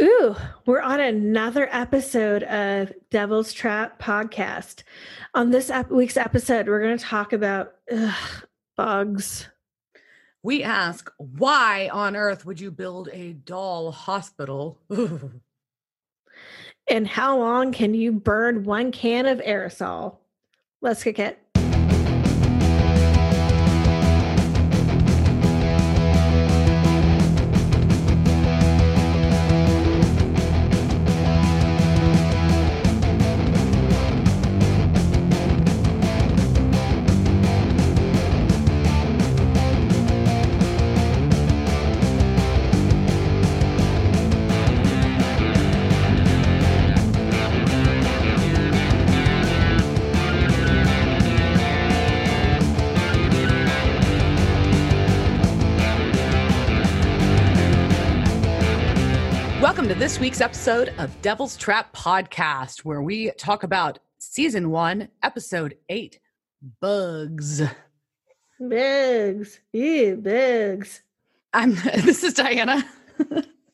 Ooh, we're on another episode of Devil's Trap podcast. On this ep- week's episode, we're going to talk about ugh, bugs. We ask, why on earth would you build a doll hospital? And how long can you burn one can of aerosol? Let's kick it. This week's episode of Devil's Trap Podcast, where we talk about season one, episode eight bugs. Bugs. Ew, bugs. I'm this is Diana.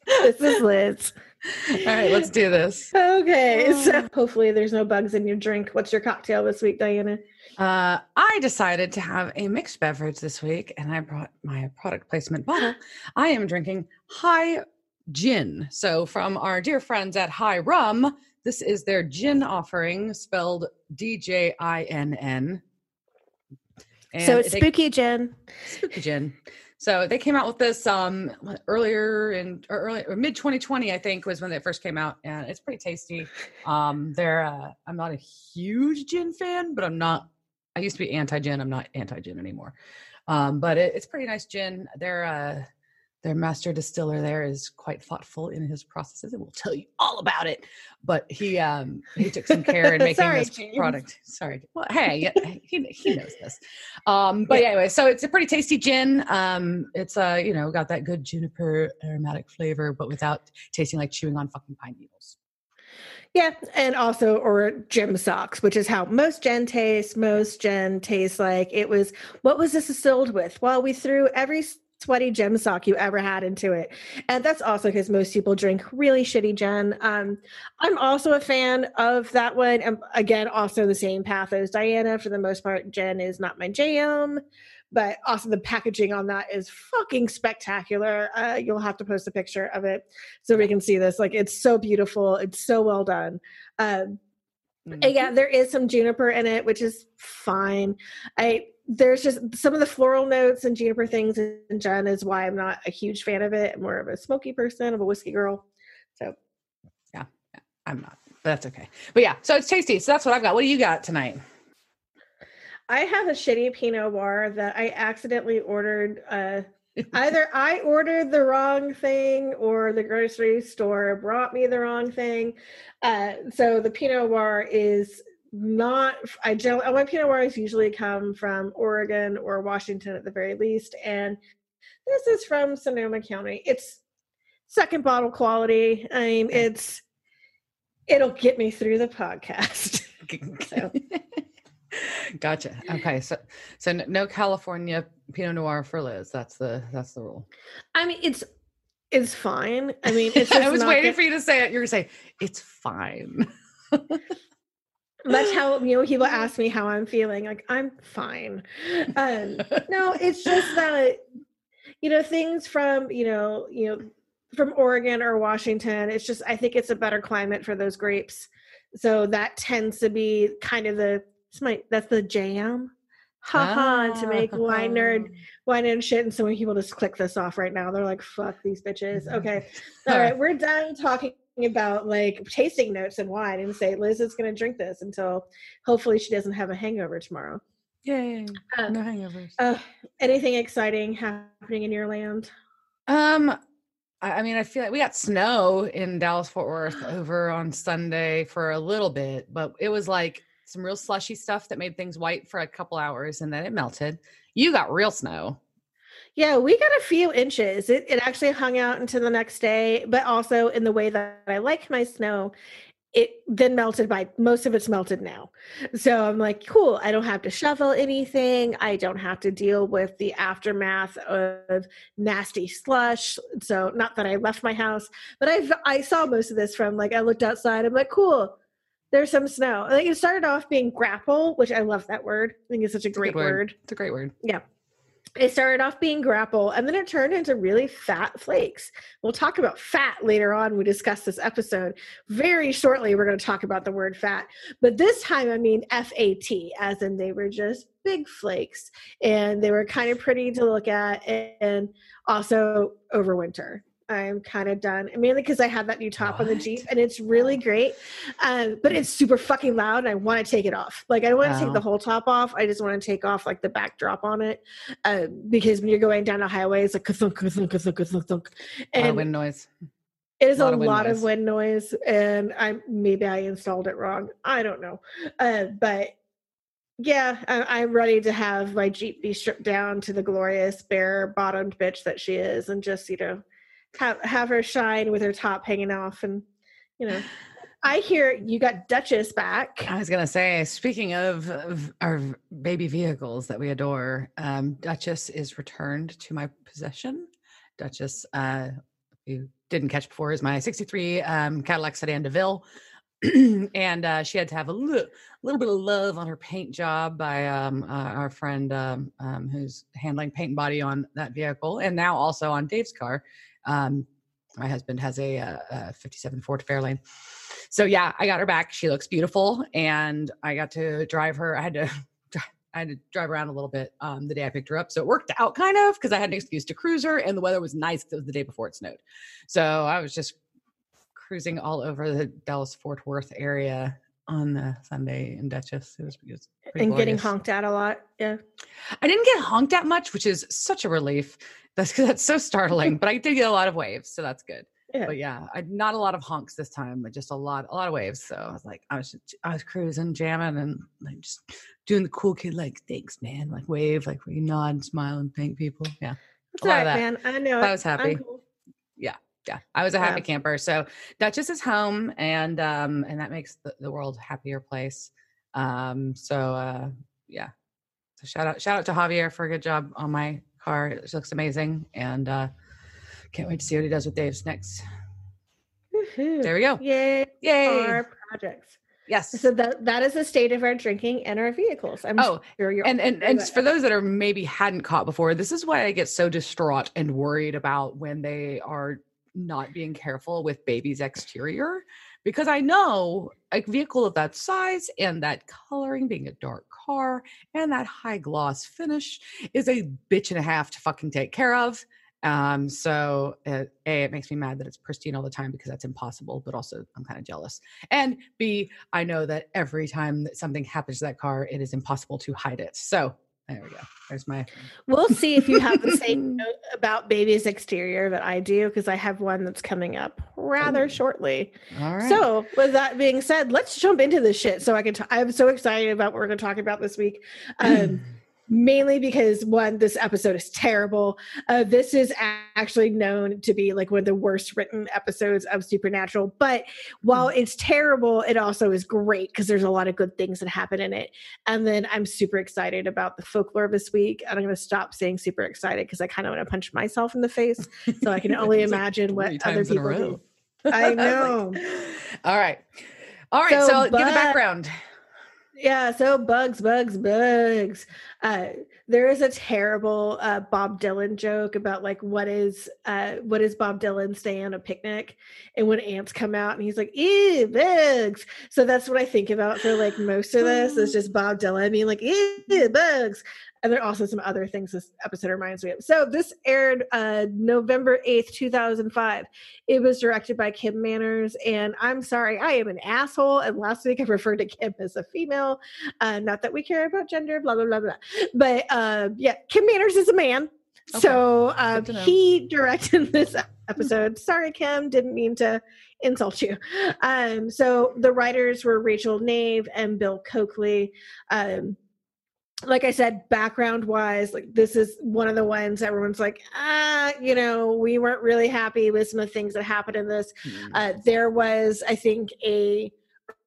This is Liz. All right, let's do this. Okay, so hopefully there's no bugs in your drink. What's your cocktail this week, Diana? Uh, I decided to have a mixed beverage this week, and I brought my product placement bottle. I am drinking High Gin. So, from our dear friends at High Rum, this is their gin offering, spelled D J I N N. so it's they- spooky gin. spooky gin. So they came out with this um earlier in or early or mid 2020, I think, was when they first came out, and it's pretty tasty. Um, they're uh, I'm not a huge gin fan, but I'm not. I used to be anti gin. I'm not anti gin anymore. Um, but it, it's pretty nice gin. Their uh, their master distiller there is quite thoughtful in his processes, and will tell you all about it. But he um he took some care in making Sorry, this James. product. Sorry. Well, hey, he he knows this. Um, but anyway, so it's a pretty tasty gin. Um, it's uh, you know, got that good juniper aromatic flavor, but without tasting like chewing on fucking pine needles. Yeah, and also or gem socks, which is how most gen tastes. Most gen tastes like it was. What was this distilled with? Well, we threw every sweaty gem sock you ever had into it, and that's also because most people drink really shitty gen. Um, I'm also a fan of that one. And again, also the same path as Diana. For the most part, gen is not my jam. But also the packaging on that is fucking spectacular. Uh, you'll have to post a picture of it so we can see this. Like it's so beautiful. It's so well done. Um, Mm. and yeah, there is some juniper in it, which is fine. I there's just some of the floral notes and juniper things in Jen is why I'm not a huge fan of it. I'm more of a smoky person, of a whiskey girl. So yeah, I'm not, but that's okay. But yeah, so it's tasty. So that's what I've got. What do you got tonight? I have a shitty Pinot Noir that I accidentally ordered. Uh, either I ordered the wrong thing or the grocery store brought me the wrong thing. Uh, so the Pinot Noir is not. I generally uh, my Pinot Noirs usually come from Oregon or Washington at the very least, and this is from Sonoma County. It's second bottle quality. I mean, it's it'll get me through the podcast. So. gotcha. Okay, so so no California Pinot Noir for Liz. That's the that's the rule. I mean, it's it's fine. I mean, it's I was waiting gonna- for you to say it. You're gonna say it's fine. That's how you know people ask me how I'm feeling. Like I'm fine. Um, no, it's just that you know things from you know you know from Oregon or Washington. It's just I think it's a better climate for those grapes. So that tends to be kind of the it's my that's the jam. Ha ha to make wine nerd wine and shit. And so many people just click this off right now. They're like, fuck these bitches. Okay. All right, we're done talking about like tasting notes and wine and say Liz is going to drink this until hopefully she doesn't have a hangover tomorrow. Yay! Uh, no hangovers. Uh, anything exciting happening in your land? Um, I, I mean, I feel like we got snow in Dallas Fort Worth over on Sunday for a little bit, but it was like some real slushy stuff that made things white for a couple hours and then it melted. You got real snow. Yeah, we got a few inches. It, it actually hung out into the next day, but also in the way that I like my snow it then melted by most of it's melted now. So I'm like, cool, I don't have to shovel anything. I don't have to deal with the aftermath of nasty slush. So not that I left my house, but I I saw most of this from like I looked outside. I'm like, cool. There's some snow. Like it started off being graupel, which I love that word. I think it's such a It's great good word. It's a great word. Yeah. It started off being graupel and then it turned into really fat flakes. We'll talk about fat later on. We discuss this episode. Very shortly, we're going to talk about the word fat. But this time, I mean F A T, as in they were just big flakes and they were kind of pretty to look at and also over winter. I'm kind of done, mainly because I have that new top on the Jeep and it's really great. Um, but it's super fucking loud and I want to take it off. Like, I don't want to take the Oh. whole top off. I just want to take off like the backdrop on it uh, because when you're going down a highway, it's like ka-thunk, ka-thunk, ka-thunk, ka-thunk, ka-thunk. A lot of and wind noise. it is a lot of wind lot of wind noise. And I maybe I installed it wrong. I don't know, uh, but yeah, I, I'm ready to have my Jeep be stripped down to the glorious bare bottomed bitch that she is, and just you know have have her shine with her top hanging off, and you know. I hear you got Duchess back. I was gonna say, speaking of, of our baby vehicles that we adore, um, Duchess is returned to my possession. Duchess, uh, you didn't catch before, is my '63 um, Cadillac Sedan DeVille, and uh, she had to have a little, little bit of love on her paint job by um, uh, our friend um, um, who's handling paint and body on that vehicle, and now also on Dave's car. Um, my husband has a, uh a 57 Ford Fairlane. So yeah, I got her back. She looks beautiful, and I got to drive her. I had to. I had to drive around a little bit um, the day I picked her up, so it worked out kind of because I had an excuse to cruise her, and the weather was nice. It was the day before it snowed, so I was just cruising all over the Dallas Fort Worth area on the Sunday in Duchess. It was, it was and getting honked at a lot. Yeah. I didn't get honked at much, which is such a relief. That's that's so startling. but I did get a lot of waves, so that's good. Yeah. But yeah, I, not a lot of honks this time, but just a lot, a lot of waves. So I was like, I was, I was cruising, jamming, and like just doing the cool kid, like thanks, man, like wave, like where you nod and smile and thank people. Yeah, That's a lot all of right, that. man. I know. I was happy. cool. Yeah. I was a happy Yeah. camper. So Duchess is home, and um, and that makes the, the world a happier place. Um, so uh, yeah. So shout out, shout out to Javier for a good job on my car. It looks amazing, and uh, can't wait to see what he does with Dave's next. Woohoo. There we go. Yay. Yay! Our projects. Yes. So that that is the state of our drinking and our vehicles. I'm Oh, sure you're and and and of for those that are maybe hadn't caught before, this is why I get so distraught and worried about when they are not being careful with baby's exterior because I know a vehicle of that size and that coloring being a dark car and that high gloss finish is a bitch and a half to fucking take care of. Um, so uh, A, it makes me mad that it's pristine all the time because that's impossible, but also I'm kind of jealous. And B, I know that every time that something happens to that car, it is impossible to hide it. So there we go. There's my We'll see if you have the same note about baby's exterior that I do because I have one that's coming up rather Ooh. shortly. all right. So, with that being said, let's jump into this shit. So I can. T- I'm so excited about what we're going to talk about this week. Um, mainly because one, this episode is terrible. Uh, this is actually known to be like one of the worst written episodes of Supernatural. But while it's terrible, it also is great because there's a lot of good things that happen in it. And then I'm super excited about the folklore this week. And I'm going to stop saying super excited because I kind of want to punch myself in the face. So I can only It's like imagine what other times in a people do. I was like, know. all right. All right. So, So, give the background. Yeah, so bugs, bugs, bugs. Uh, there is a terrible uh, Bob Dylan joke about like what is uh, what is Bob Dylan staying on a picnic, and when ants come out, and he's like, "Ew, bugs." So that's what I think about for like most of this is just Bob Dylan being like, "Ew, bugs." And there are also some other things this episode reminds me of. So this aired uh, November eighth, two thousand five. It was directed by Kim Manners, and I'm sorry, I am an asshole. And last week I referred to Kim as a female. Uh, not that we care about gender, blah blah blah blah. But uh, yeah, Kim Manners is a man. So um, he directed this episode. Sorry, Kim, didn't mean to insult you. Um, so the writers were Rachel Nave and Bill Coakley. Um, like I said, background wise, like this is one of the ones everyone's like, ah, you know, we weren't really happy with some of the things that happened in this. Hmm. Uh, there was, I think, a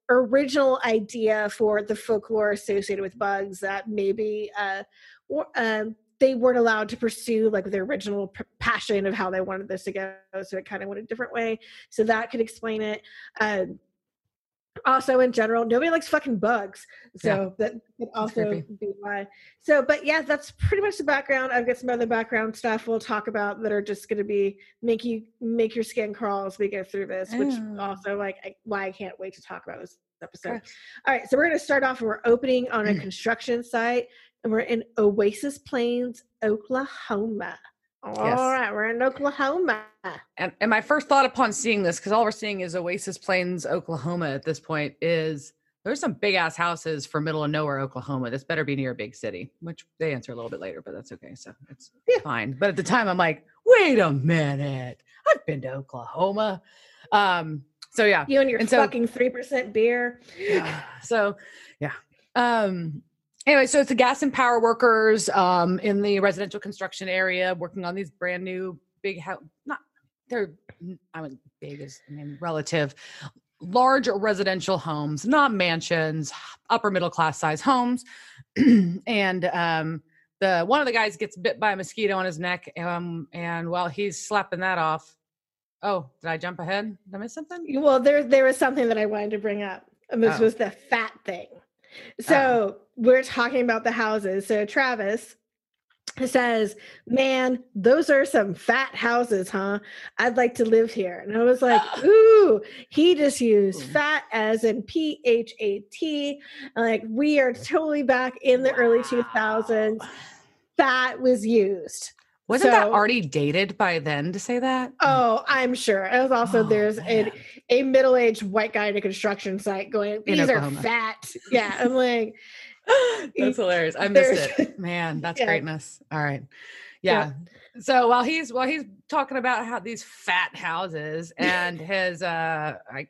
original idea for the folklore associated with bugs that maybe uh, or, um, they weren't allowed to pursue like their original p- passion of how they wanted this to go. So it kind of went a different way. So that could explain it. Um, also in general nobody likes fucking bugs. So yeah. that could also be why. So but yeah that's pretty much the background. I've got some other background stuff we'll talk about that are just going to be make you make your skin crawl as we go through this which oh. also like I, why i can't wait to talk about this episode. All right so we're going to start off and we're opening on a construction site and we're in oasis plains oklahoma all yes. right, we're in Oklahoma. And, and my first thought upon seeing this, because all we're seeing is Oasis Plains, Oklahoma at this point, is there's some big ass houses for middle of nowhere, Oklahoma. This better be near a big city, which they answer a little bit later, but that's okay. So it's yeah. fine. But at the time, I'm like, wait a minute, I've been to Oklahoma. Um, so yeah, you and your and fucking three percent beer. Yeah. So yeah. Um, anyway, so it's the gas and power workers um, in the residential construction area working on these brand new big house. Not they're I mean big is I mean relative, large residential homes, not mansions, upper middle class size homes, and um, the one of the guys gets bit by a mosquito on his neck, um, and while he's slapping that off. Oh, did I jump ahead? Did I miss something? Well, there there was something that I wanted to bring up. And this oh. was the fat thing. So uh, we're talking about the houses. So Travis says, Man, those are some fat houses, huh? I'd like to live here. And I was like, Ooh, he just used fat as in P H A T. Like, we are totally back in the wow. early 2000s. Fat was used. Wasn't so, that already dated by then to say that? Oh, I'm sure. It was also oh, there's a, a middle aged white guy in a construction site going, These are fat. Yeah. I'm like, That's hilarious. I missed it. Man, that's yeah. greatness. All right. Yeah. yeah. So while he's while he's talking about how these fat houses and his uh like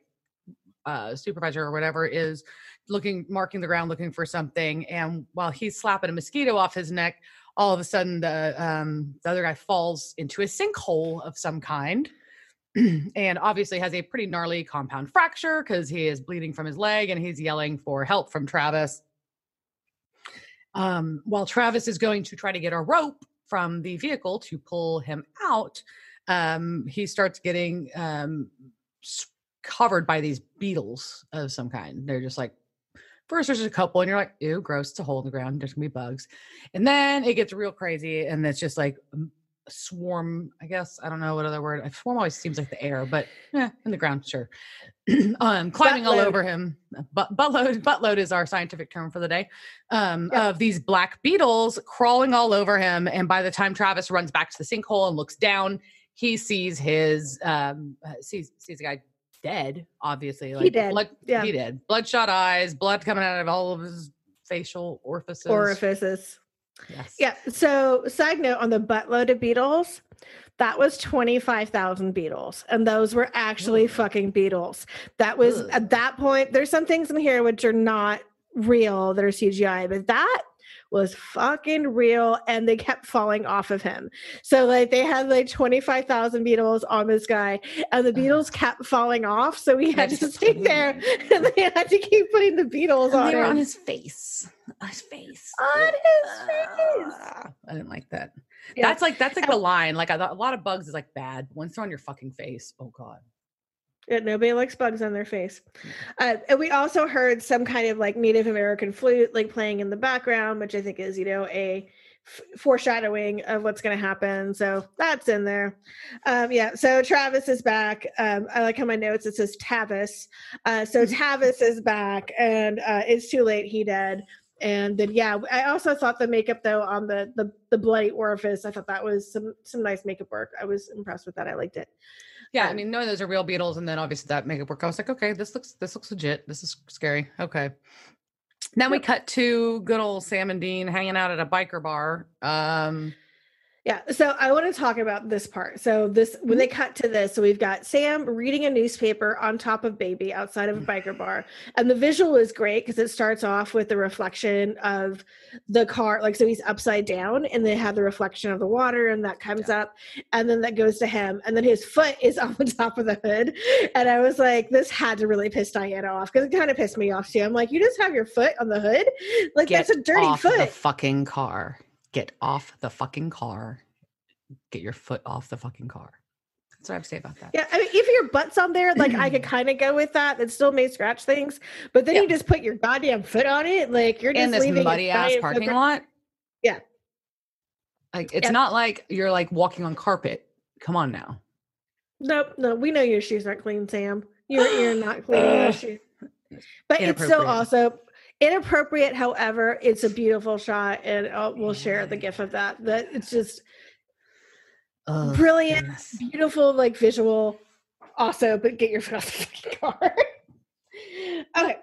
uh supervisor or whatever is looking marking the ground looking for something and while he's slapping a mosquito off his neck all of a sudden the um, the other guy falls into a sinkhole of some kind and obviously has a pretty gnarly compound fracture because he is bleeding from his leg and he's yelling for help from Travis. Um, while Travis is going to try to get a rope from the vehicle to pull him out, um, he starts getting um, covered by these beetles of some kind. They're just like First, there's a couple, and you're like, ew, gross. It's a hole in the ground. There's gonna be bugs. And then it gets real crazy, and it's just like a swarm. I guess I don't know what other word. Swarm always seems like the air, but yeah, in the ground, sure. um, climbing buttload. all over him. But buttload, buttload is our scientific term for the day. Um, yep. of these black beetles crawling all over him, and by the time Travis runs back to the sinkhole and looks down, he sees his um, uh, sees sees a guy dead, obviously. Like he did. Blood, yeah. He did. Bloodshot eyes, blood coming out of all of his facial orifices. Orifices. Yes. Yeah. So, side note on the buttload of beetles, that was 25,000 beetles. And those were actually Ooh. fucking beetles. That was Ugh. at that point, there's some things in here which are not real that are CGI, but that was fucking real and they kept falling off of him. So like they had like 25,000 beetles on this guy and the beetles kept falling off. So he had to stay there and they had to keep putting the beetles and on they were on his face. On his face. On his face. Uh, I didn't like that. Yeah. That's like that's like the line. Like a lot of bugs is like bad. Once they're on your fucking face, oh god. Nobody likes bugs on their face. Uh, and we also heard some kind of like Native American flute like playing in the background, which I think is, you know, a f- foreshadowing of what's going to happen. So that's in there. Um, yeah. So Travis is back. Um, I like how my notes it says Tavis. Uh, so. Tavis is back, and uh, it's too late. He dead. And then yeah, I also thought the makeup though on the the the bloody orifice. I thought that was some some nice makeup work. I was impressed with that. I liked it. Yeah, I mean, knowing those are real beetles, and then obviously that makeup work, I was like, okay, this looks this looks legit. This is scary. Okay. Then we cut to good old Sam and Dean hanging out at a biker bar. Um, Yeah, so I want to talk about this part. So this when they mm-hmm. cut to this, so we've got Sam reading a newspaper on top of Baby outside of a biker bar, and the visual is great because it starts off with the reflection of the car, like so he's upside down, and they have the reflection of the water, and that comes up, and then that goes to him, and then his foot is on the top of the hood, and I was like, this had to really piss Diana off because it kind of pissed me off too. I'm like, you just have your foot on the hood, like Get that's a dirty off foot. the fucking car. Get off the fucking car. Get your foot off the fucking car. That's what I have to say about that. Yeah, I mean, if your butt's on there, like I could kind of go with that. It still may scratch things, but then Yeah. you just put your goddamn foot on it, like you're just in this leaving muddy ass parking footprint. lot. Yeah. Like it's Yeah. not like you're like walking on carpet. Come on now. Nope, no, we know your shoes aren't clean, Sam. You're you're not cleaning your shoes. But it's so Inappropriate. also inappropriate. However, it's a beautiful shot, and uh, we'll share the gif of that. That it's just Ugh, Brilliant. goodness. beautiful, like visual. Also, but get your foot off the car. okay.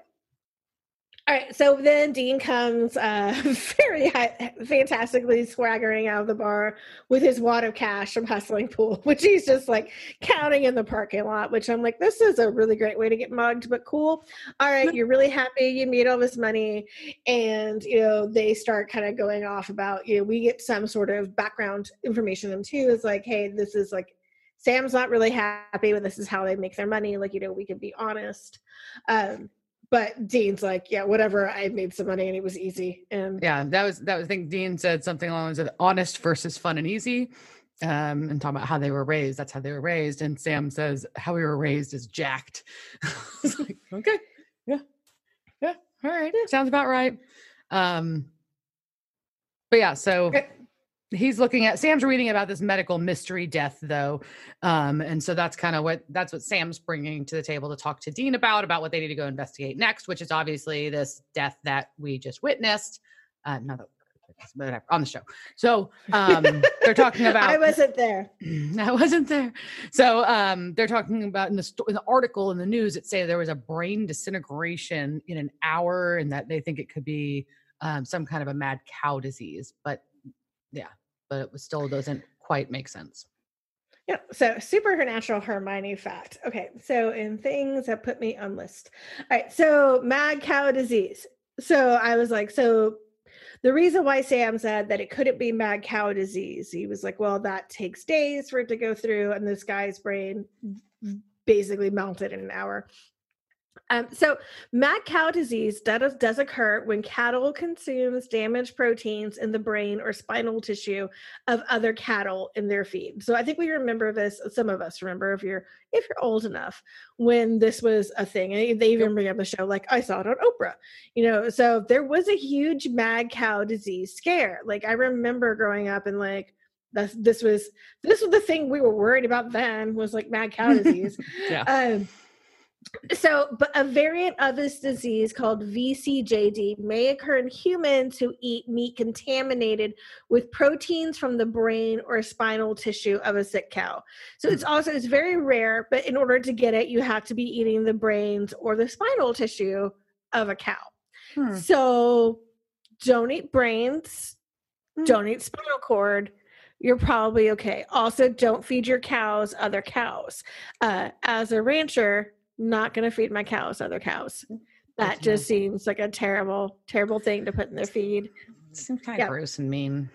All right, so then Dean comes uh, very high, fantastically swaggering out of the bar with his wad of cash from Hustling Pool, which he's just like counting in the parking lot. Which I'm like, this is a really great way to get mugged, but cool. All right, you're really happy you made all this money, and you know they start kind of going off about you know we get some sort of background information them too. It's like, hey, this is like Sam's not really happy, but this is how they make their money. Like you know we can be honest. Um, but Dean's like, yeah, whatever. I made some money and it was easy. And Yeah, that was that was I think Dean said something along the lines of honest versus fun and easy. Um, and talking about how they were raised. That's how they were raised. And Sam says, how we were raised is jacked. Like, okay. Yeah. Yeah. All right. Sounds about right. Um, but yeah, so Okay. He's looking at Sam's reading about this medical mystery death though. Um, and so that's kind of what that's what Sam's bringing to the table to talk to Dean about about what they need to go investigate next, which is obviously this death that we just witnessed. Uh, not that whatever, on the show. So um, they're talking about I wasn't there. I wasn't there. So um, they're talking about in the sto- in the article in the news. It say there was a brain disintegration in an hour, and that they think it could be um, some kind of a mad cow disease. But yeah, but it still doesn't quite make sense. Yeah. So supernatural Hermione fact. Okay. So in things that put me on list. All right. So mad cow disease. So I was like, so the reason why Sam said that it couldn't be mad cow disease, he was like, well, that takes days for it to go through, and this guy's brain basically melted in an hour. Um, so mad cow disease does, does occur when cattle consumes damaged proteins in the brain or spinal tissue of other cattle in their feed. So I think we remember this. Some of us remember if you're if you're old enough when this was a thing. And they even bring up the show like I saw it on Oprah. You know, so there was a huge mad cow disease scare. Like I remember growing up and like this this was this was the thing we were worried about then was like mad cow disease. Yeah. Um, so, but a variant of this disease called VCJD may occur in humans who eat meat contaminated with proteins from the brain or spinal tissue of a sick cow. So it's also it's very rare, but in order to get it, you have to be eating the brains or the spinal tissue of a cow. Hmm. So don't eat brains, Hmm. don't eat spinal cord. You're probably okay. Also, don't feed your cows other cows. Uh, as a rancher, not going to feed my cows other cows. Mm, that to know. just seems like a terrible, terrible thing to put in their feed. Seems kind of gross and mean.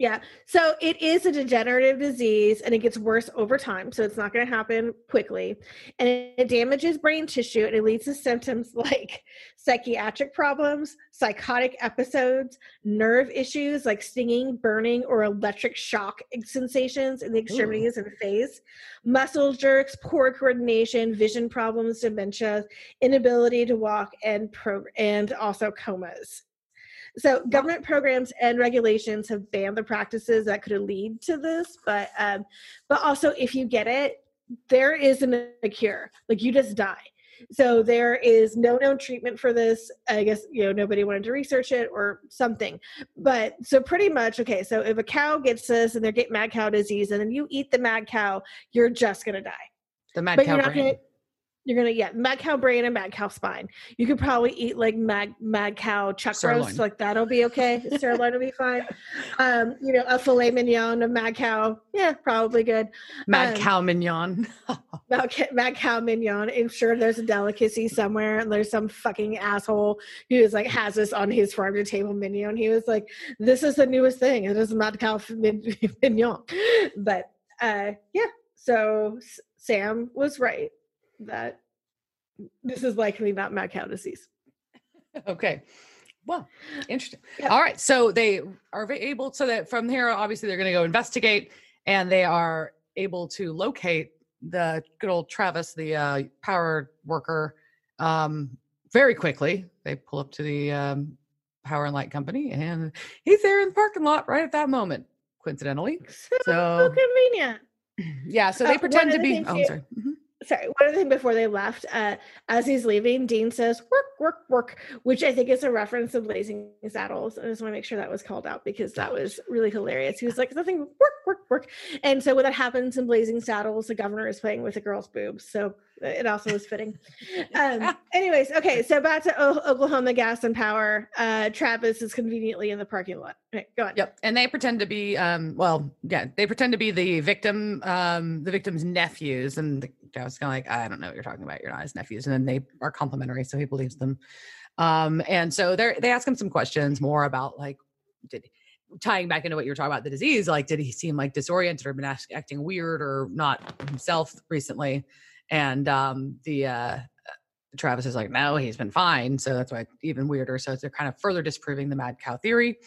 Yeah. So it is a degenerative disease and it gets worse over time. So it's not going to happen quickly. And it, damages brain tissue and it leads to symptoms like psychiatric problems, psychotic episodes, nerve issues like stinging, burning, or electric shock sensations in the extremities and face, muscle jerks, poor coordination, vision problems, dementia, inability to walk, and pro- and also comas. So government programs and regulations have banned the practices that could lead to this, but um, but also if you get it, there isn't a cure. Like you just die. So there is no known treatment for this. I guess you know nobody wanted to research it or something. But so pretty much okay. So if a cow gets this and they get mad cow disease, and then you eat the mad cow, you're just gonna die. The mad But cow you're not brain. gonna You're gonna yeah, mad cow brain and mad cow spine. You could probably eat like mad mad cow chuck Sirloin. roast, like that'll be okay. Sirloin will be fine. Um, you know, a filet mignon of mad cow, yeah, probably good. Mad Um, cow mignon. Mad, mad cow mignon. I'm sure there's a delicacy somewhere, and there's some fucking asshole who's like has this on his farm to table mignon. He was like, "This is the newest thing. It is mad cow mignon." But uh, yeah, so S- Sam was right that this is likely not mad cow disease. okay. Well, interesting. Yep. All right. So they are able, so that from here, obviously, they're going to go investigate and they are able to locate the good old Travis, the uh, power worker, um, very quickly. They pull up to the um, power and light company and he's there in the parking lot right at that moment, coincidentally. So, So, convenient. yeah. So Uh, they one pretend to the be, oh, I'm sorry. Mhm. Sorry, one other thing before they left, uh, as he's leaving, Dean says, work, work, work, which I think is a reference to Blazing Saddles. I just want to make sure that was called out because that was really hilarious. He was like, nothing, work, work, work. And so when that happens in Blazing Saddles, the governor is playing with a girl's boobs. So it also was fitting. um, anyways, okay, so back to o- Oklahoma Gas and Power. Uh, Travis is conveniently in the parking lot. Okay, go on. Yep. And they pretend to be um well, yeah, they pretend to be the victim, um, the victim's nephews. And the guy was kind of like, I don't know what you're talking about. You're not his nephews. And then they are complimentary, so he believes them. Um, and so they they ask him some questions more about like did tying back into what you were talking about the disease, like did he seem like disoriented or been acting weird or not himself recently? And um the uh Travis is like, no, he's been fine. So that's why even weirder. So they're kind of further disproving the mad cow theory.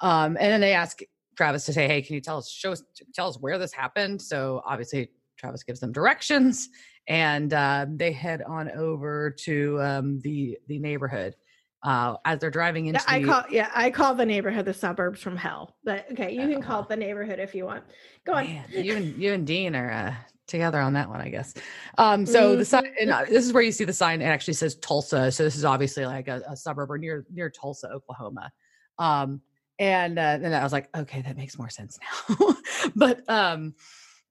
Um, and then they ask Travis to say, "Hey, can you tell us, show us, tell us where this happened?" So obviously, Travis gives them directions, and uh, they head on over to um, the the neighborhood. Uh, as they're driving into, Yeah, I the- call yeah, I call the neighborhood the suburbs from hell. But okay, you Oh, can call it the neighborhood if you want. Go on. Man, you and you and Dean are uh, together on that one, I guess. Um, so the sign, and uh, this is where you see the sign. It actually says Tulsa. So this is obviously like a, a suburb or near near Tulsa, Oklahoma. Um, and uh, then I was like, okay, that makes more sense now. but um,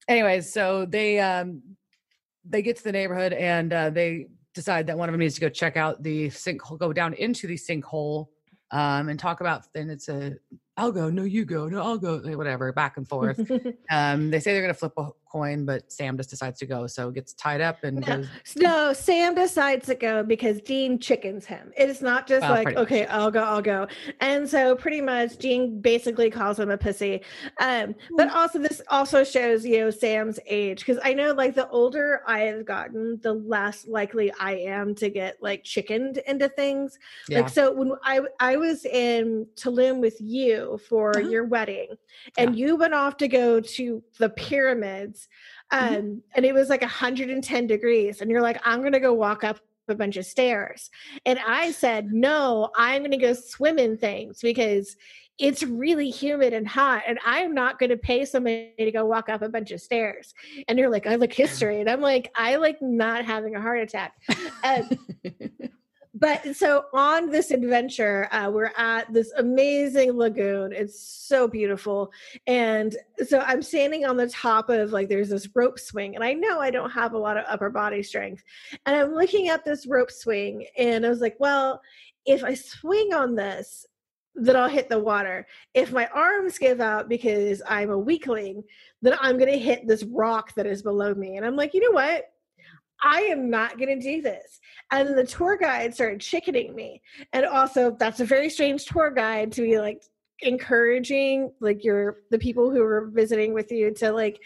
anyways, so they um, they get to the neighborhood and uh, they decide that one of them needs to go check out the sinkhole, go down into the sinkhole, um, and talk about. Then it's a, I'll go, no, you go, no, I'll go, whatever, back and forth. Um, they say they're going to flip a coin, but Sam just decides to go, so gets tied up and No, goes. no, Sam decides to go because Dean chickens him. It's not just Well, like, pretty much, okay. I'll go, I'll go. And so pretty much Dean basically calls him a pussy. Um, but Mm. also this also shows, you know, Sam's age. Because I know like the older I have gotten, the less likely I am to get like chickened into things. Yeah, Like so when I I was in Tulum with you for Uh-huh. your wedding and you went off to go to the pyramids um Mhm. and it was like 110 degrees and you're like I'm going to go walk up a bunch of stairs. And I said, "No, I'm going to go swim in things because it's really humid and hot and I'm not going to pay somebody to go walk up a bunch of stairs." And you're like, "I look history." And I'm like, "I like not having a heart attack." Um, but so on this adventure uh, we're at this amazing lagoon. It's so beautiful. And so i'm standing on the top of like there's this rope swing and i know i don't have a lot of upper body strength. And i'm looking at this rope swing and i was like well if i swing on this then i'll hit the water. If my arms give out because i'm a weakling then i'm going to hit this rock that is below me. And i'm like you know what I am not going to do this. And the tour guide started chickening me. And also, that's a very strange tour guide to be like encouraging like your the people who are visiting with you to like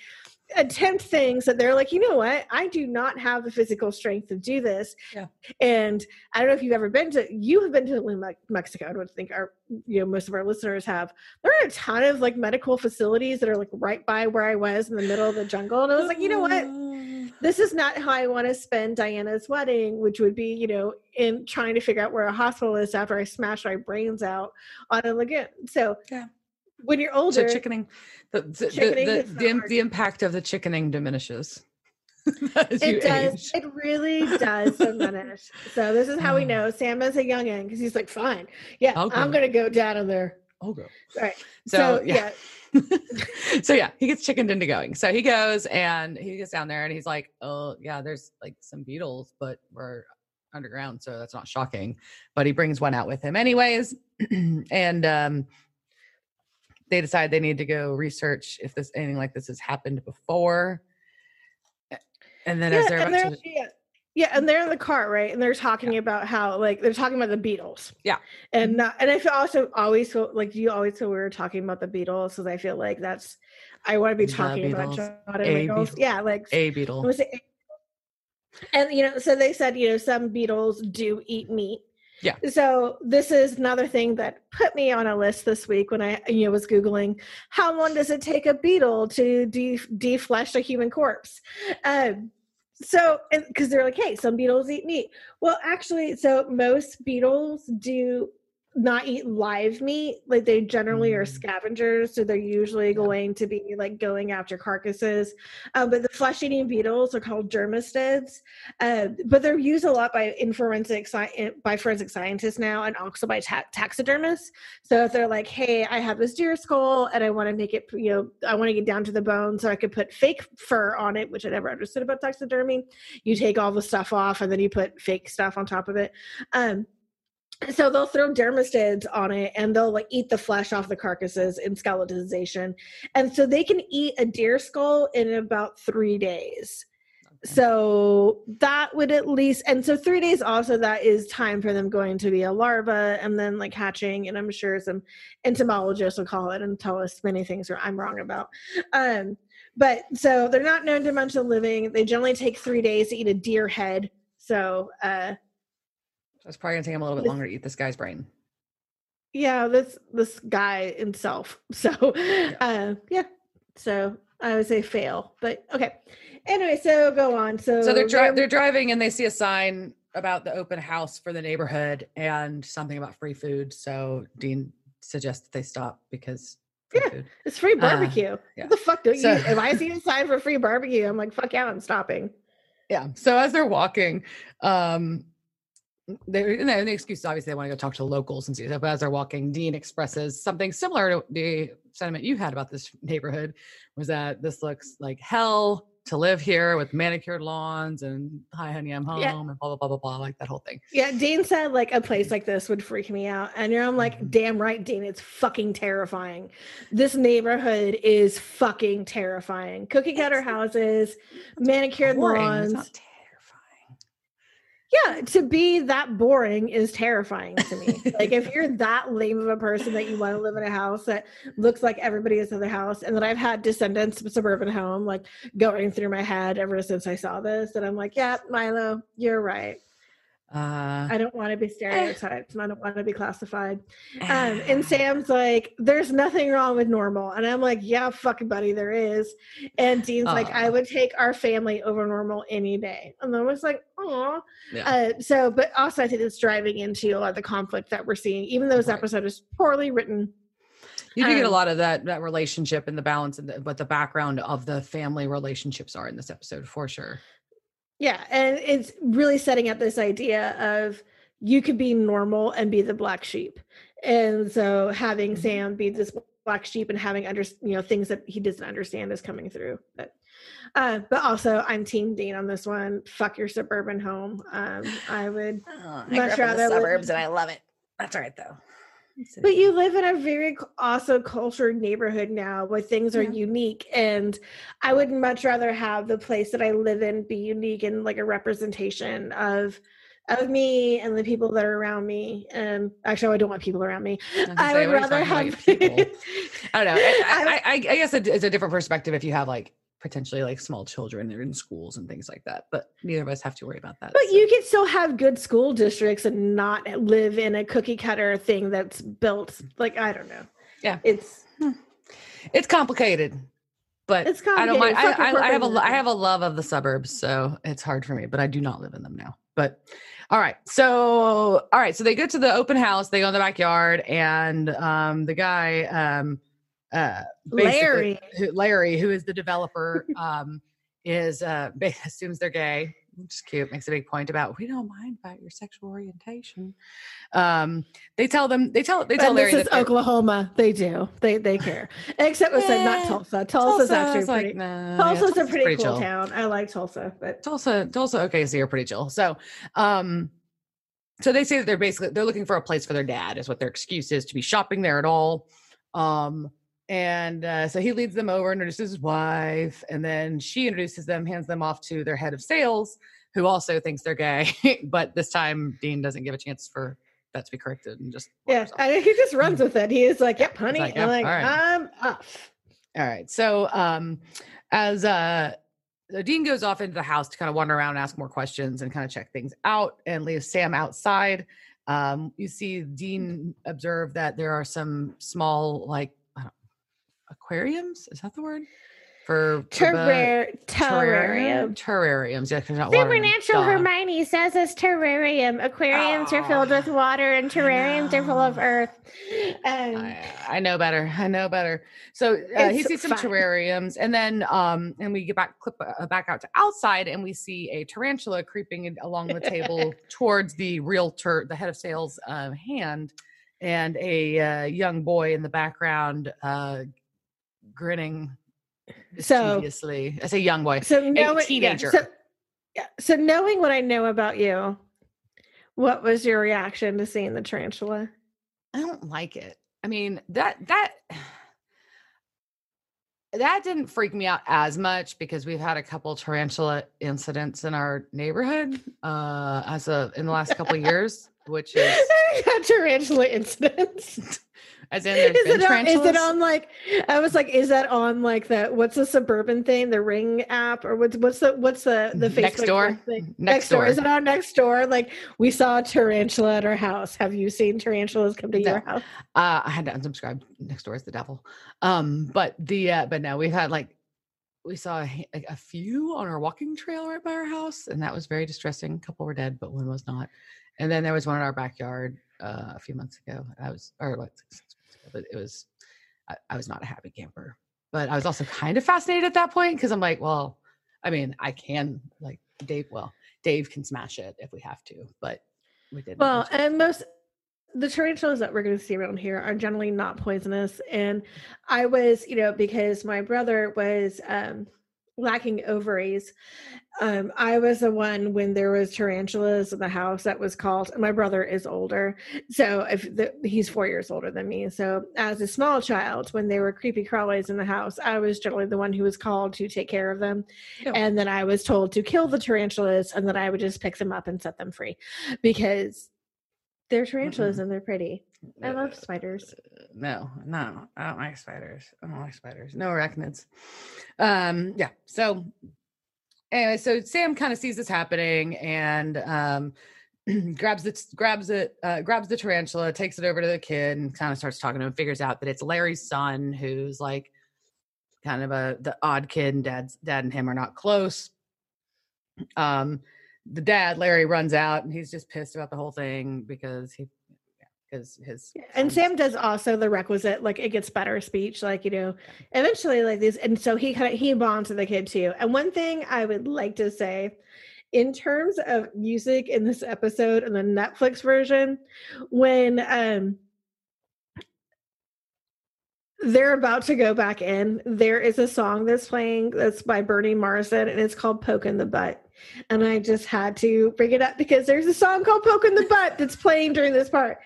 attempt things that they're like, you know what? I do not have the physical strength to do this. Yeah. And I don't know if you've ever been to you have been to Lima, Mexico. I don't think our you know most of our listeners have. There are a ton of like medical facilities that are like right by where I was in the middle of the jungle. And I was like, you know what? This is not how I want to spend Diana's wedding, which would be, you know, in trying to figure out where a hospital is after I smash my brains out on a lagoon. So Yeah. when you're So older, chickening, the the, Chickening the, the, the impact of the chickening diminishes. it does. age. It really does diminish. So this is how we Oh. know Sam is a youngin because he's like, fine, yeah, I'm gonna go down in there. I'll go. Right. So, So, yeah. so yeah, he gets chickened into going. So he goes and he gets down there and he's like, "Oh yeah, there's like some beetles, but we're underground, so that's not shocking." But he brings one out with him anyways, and um, they decide they need to go research if this anything like this has happened before. And then as yeah, they're about to, yeah, yeah, and they're in the car, right? And they're talking about how, like, they're talking about the Beatles. Yeah. and not, and I feel also always feel like you always feel we were talking about the Beatles, because I feel like that's I want to be talking about Beatles, John a and Michaels. Yeah, like a beetle. was and you know, so they said, you know, some beetles do eat meat. Yeah. So this is another thing that put me on a list this week when I, you know, was googling how long does it take a beetle to de- deflesh a human corpse. Um, so, because they're like, hey, some beetles eat meat. Well, actually, so most beetles do not eat live meat. Like they generally are Mm. scavengers, so they're usually Yeah. going to be like going after carcasses. Um, but the flesh-eating beetles are called dermestids, uh, but they're used a lot by in forensic sci- by forensic scientists now, and also by ta- taxidermists. So if they're like, "Hey, I have this deer skull, and I want to make it, you know, I want to get down to the bone, so I could put fake fur on it," which I never understood about taxidermy. You take all the stuff off, and then you put fake stuff on top of it. Um, so they'll throw dermestids on it and they'll like eat the flesh off the carcasses in skeletonization. And so they can eat a deer skull in about three days. So that would at least and so three days also that is time for them going to be a larva and then like hatching and i'm sure some entomologists will call it and tell us many things or i'm wrong about. Um but so they're not known to munch a living. They generally take three days to eat a deer head. So uh It's probably gonna take him a little bit longer to eat this guy's brain. yeah this this guy himself so uh yeah so i would say fail but okay anyway so go on so So they're dri- they're- driving and they see a sign about the open house for the neighborhood and something about free food. So Dean suggests that they stop because Yeah. food. it's free uh, barbecue yeah. what the fuck do So- you if i see a sign for free barbecue i'm like fuck yeah i'm stopping Yeah. So as they're walking, um, they and the excuse is obviously they want to go talk to locals and see stuff. But as they're walking, Dean expresses something similar to the sentiment you had about this neighborhood, was that this looks like hell to live here with manicured lawns and hi honey I'm home Yeah. and blah blah blah blah blah like that whole thing. yeah dean said like a place like this would freak me out and you know i'm like Mhm. damn right dean it's fucking terrifying this neighborhood is fucking terrifying cookie cutter houses manicured Boring. lawns It's not terrifying. Yeah, to be that boring is terrifying to me. like if you're that lame of a person that you want to live in a house that looks like everybody else's other house, and that I've had Descendents of suburban home like going through my head ever since I saw this, and I'm like, yeah, Milo, you're right. Uh, I don't want to be stereotyped and I don't want to be classified. Um, and Sam's like, there's nothing wrong with normal. And I'm like, yeah, fucking buddy, there is. And Dean's like, I would take our family over normal any day. And I was like, oh. Yeah. Uh, so, but also I think it's driving into a lot of the conflict that we're seeing, even though this Right. episode is poorly written. You do get a Um, lot of that that relationship and the balance and the, what the background of the family relationships are in this episode for sure. Yeah. And it's really setting up this idea of you could be normal and be the black sheep. And so having Mhm. Sam be this black sheep and having under you know things that he doesn't understand is coming through. But uh, but also I'm team Dean on this one. Fuck your suburban home. Um, I would I up in the rather live- suburbs and I love it. That's all right though. But you live in a very also cultured neighborhood now where things are Yeah. unique. And I would much rather have the place that I live in be unique and like a representation of of me and the people that are around me. And actually I don't want people around me. I would rather have people. I don't know. I, I- I, I, I guess it's a different perspective if you have like potentially like small children that are in schools and things like that. But neither of us have to worry about that. But so. you can still have good school districts and not live in a cookie cutter thing that's built like I don't know. Yeah. It's it's complicated. But It's I don't mind. I, complicated. I, I have a corporate lo- I America. have a love of the suburbs, so it's hard for me. But I do not live in them now. But all right, so all right, so they go to the open house. They go in the backyard, and um, the guy, um, uh, Larry. who, Larry, who is the developer, um, is uh, assumes they're gay. which is cute. Makes a big point about we don't mind about your sexual orientation. Um, they tell them they tell they tell and Larry this is Oklahoma. They do. They they care. Except with not Eh, Tulsa. Tulsa's actually Tulsa's like, pretty. nah, yeah, Tulsa's a pretty, cool chill. town. I like Tulsa, but Tulsa, Tulsa, okay, so you're pretty chill. So, um, so they say that they're basically they're looking for a place for their dad, is what their excuse is to be shopping there at all. Um, and uh, so he leads them over, introduces his wife, and then she introduces them, hands them off to their head of sales, who also thinks they're gay. but this time, Dean doesn't give a chance for that to be corrected, and just yeah. He just runs with it. He is like, "Yep, honey." like, I'm like, all right." I'm off. All right. So um as uh so Dean goes off into the house to kind of wander around and ask more questions and kind of check things out and leaves Sam outside. Um, you see Dean observe that there are some small like aquariums. Is that the word? For for the- Terrar- terrarium. Terrariums. Yeah, 'cause they're not. Supernatural. Hermione says it's terrarium. Aquariums are filled with Ah, water and terrariums are full of earth. Um, I, I know better. I know better. So uh, he sees some fine. terrariums, and then um, and we get back clip uh, back out to outside, and we see a tarantula creeping along the table towards the realtor, the head of sales, uh, hand, and a uh, young boy in the background uh, grinning So- mischievously. I say young boy. so knowing, yeah, teenager. so, yeah, so knowing what I know about you, what was your reaction to seeing the tarantula? I don't like it. I mean, that that that didn't freak me out as much because we've had a couple tarantula incidents in our neighborhood uh as a in the last couple of years, which is tarantula incidents. as in Is it, on, is it on like I was like, is that on like the what's the suburban thing, the ring app, or what's what's the what's the the Facebook Next door? thing? Next Is door. Is it on next door? Like we saw a tarantula at our house. Have you seen tarantulas come to No. your house? Uh, I had to unsubscribe. Next door is the devil. Um, but the uh, but no, we've had like we saw a, a few on our walking trail right by our house, and that was very distressing. A couple were dead, but one was not. And then there was one in our backyard uh, a few months ago. I was or like six, six months ago, but it was I, I was not a happy camper. But I was also kind of fascinated at that point because I'm like, well, I mean, I can like Dave. Well, Dave can smash it if we have to, but we didn't. Well, and most the tarantulas that we're going to see around here are generally not poisonous. And I was, you know, because my brother was um, lacking ovaries. Um, I was the one when there was tarantulas in the house that was called. My brother is older, so if the, he's four years older than me. So as a small child, when there were creepy crawlies in the house, I was generally the one who was called to take care of them. And then I was told to kill the tarantulas, and then I would just pick them up and set them free because they're tarantulas and they're pretty. I love Uh, spiders. no, no, I don't like spiders. I don't like spiders. No arachnids. Um, yeah. So anyway, so Sam kind of sees this happening and um grabs it, grabs it, uh, grabs the tarantula, takes it over to the kid, and kind of starts talking to him. Figures out that it's Larry's son, who's like kind of a the odd kid, and dad's dad and him are not close. Um, the dad Larry runs out, and he's just pissed about the whole thing because he because his And Sam does also the requisite, like it gets better speech, like you know, eventually like these, and so he kind of he bonds with the kid too. And one thing I would like to say, in terms of music in this episode and the Netflix version, when um they're about to go back in, there is a song that's playing that's by Bernie Morrison, and it's called "Poke in the Butt." And I just had to bring it up because there's a song called "Poke in the Butt" that's playing during this part.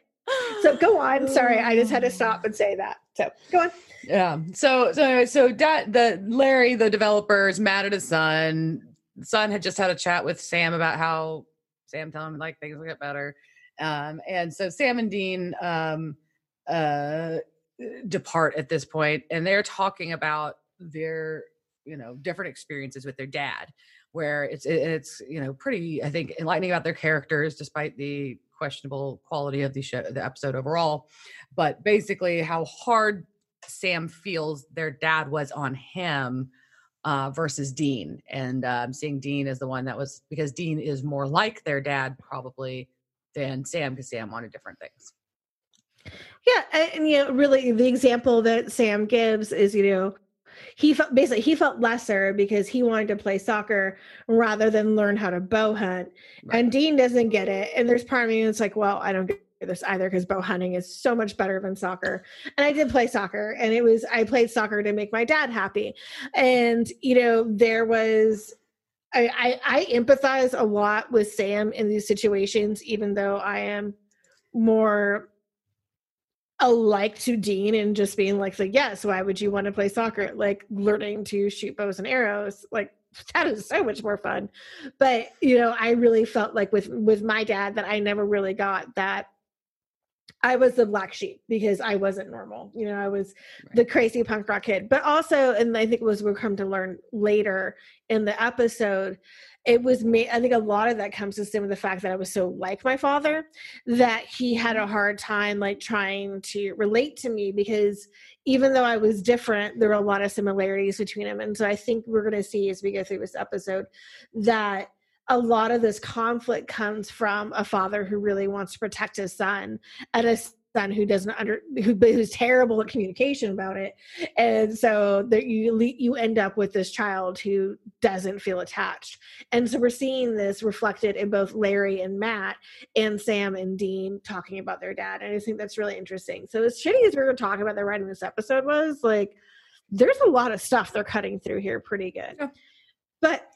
So go on. Sorry, I just had to stop and say that. So go on. Yeah. So so anyway, so dad the Larry, the developer, is mad at his son. The son had just had a chat with Sam about how Sam telling him like things will get better. Um, and so Sam and Dean um uh depart at this point and they're talking about their you know different experiences with their dad where it's it's you know pretty i think enlightening about their characters despite the questionable quality of the show the episode overall but basically how hard sam feels their dad was on him uh, versus dean. And um, seeing dean as the one that was because dean is more like their dad probably than sam because sam wanted different things. Yeah, and, you know, really, the example that Sam gives is, you know, he felt basically he felt lesser because he wanted to play soccer rather than learn how to bow hunt. Right. And Dean doesn't get it. And there's part of me that's like, well, I don't get this either because bow hunting is so much better than soccer. And I did play soccer and it was I played soccer to make my dad happy. And you know, there was I, I, I empathize a lot with Sam in these situations, even though I am more alike to Dean and just being like, like, yes, why would you want to play soccer? Like learning to shoot bows and arrows, like that is so much more fun. But you know, I really felt like with with my dad that I never really got that I was the black sheep because I wasn't normal. You know, I was right. the crazy punk rock kid. But also, and I think it was we'll come to learn later in the episode, it was me. I think a lot of that comes to some of the fact that I was so like my father that he had a hard time like trying to relate to me because even though I was different, there were a lot of similarities between him. And so I think we're going to see as we go through this episode that a lot of this conflict comes from a father who really wants to protect his son and a son who doesn't under who who's terrible at communication about it. And so that you you end up with this child who doesn't feel attached. And so we're seeing this reflected in both larry and matt and sam and dean talking about their dad and i think that's really interesting. So as shitty as we were talking about the writing this episode was like there's a lot of stuff they're cutting through here pretty good. Yeah. but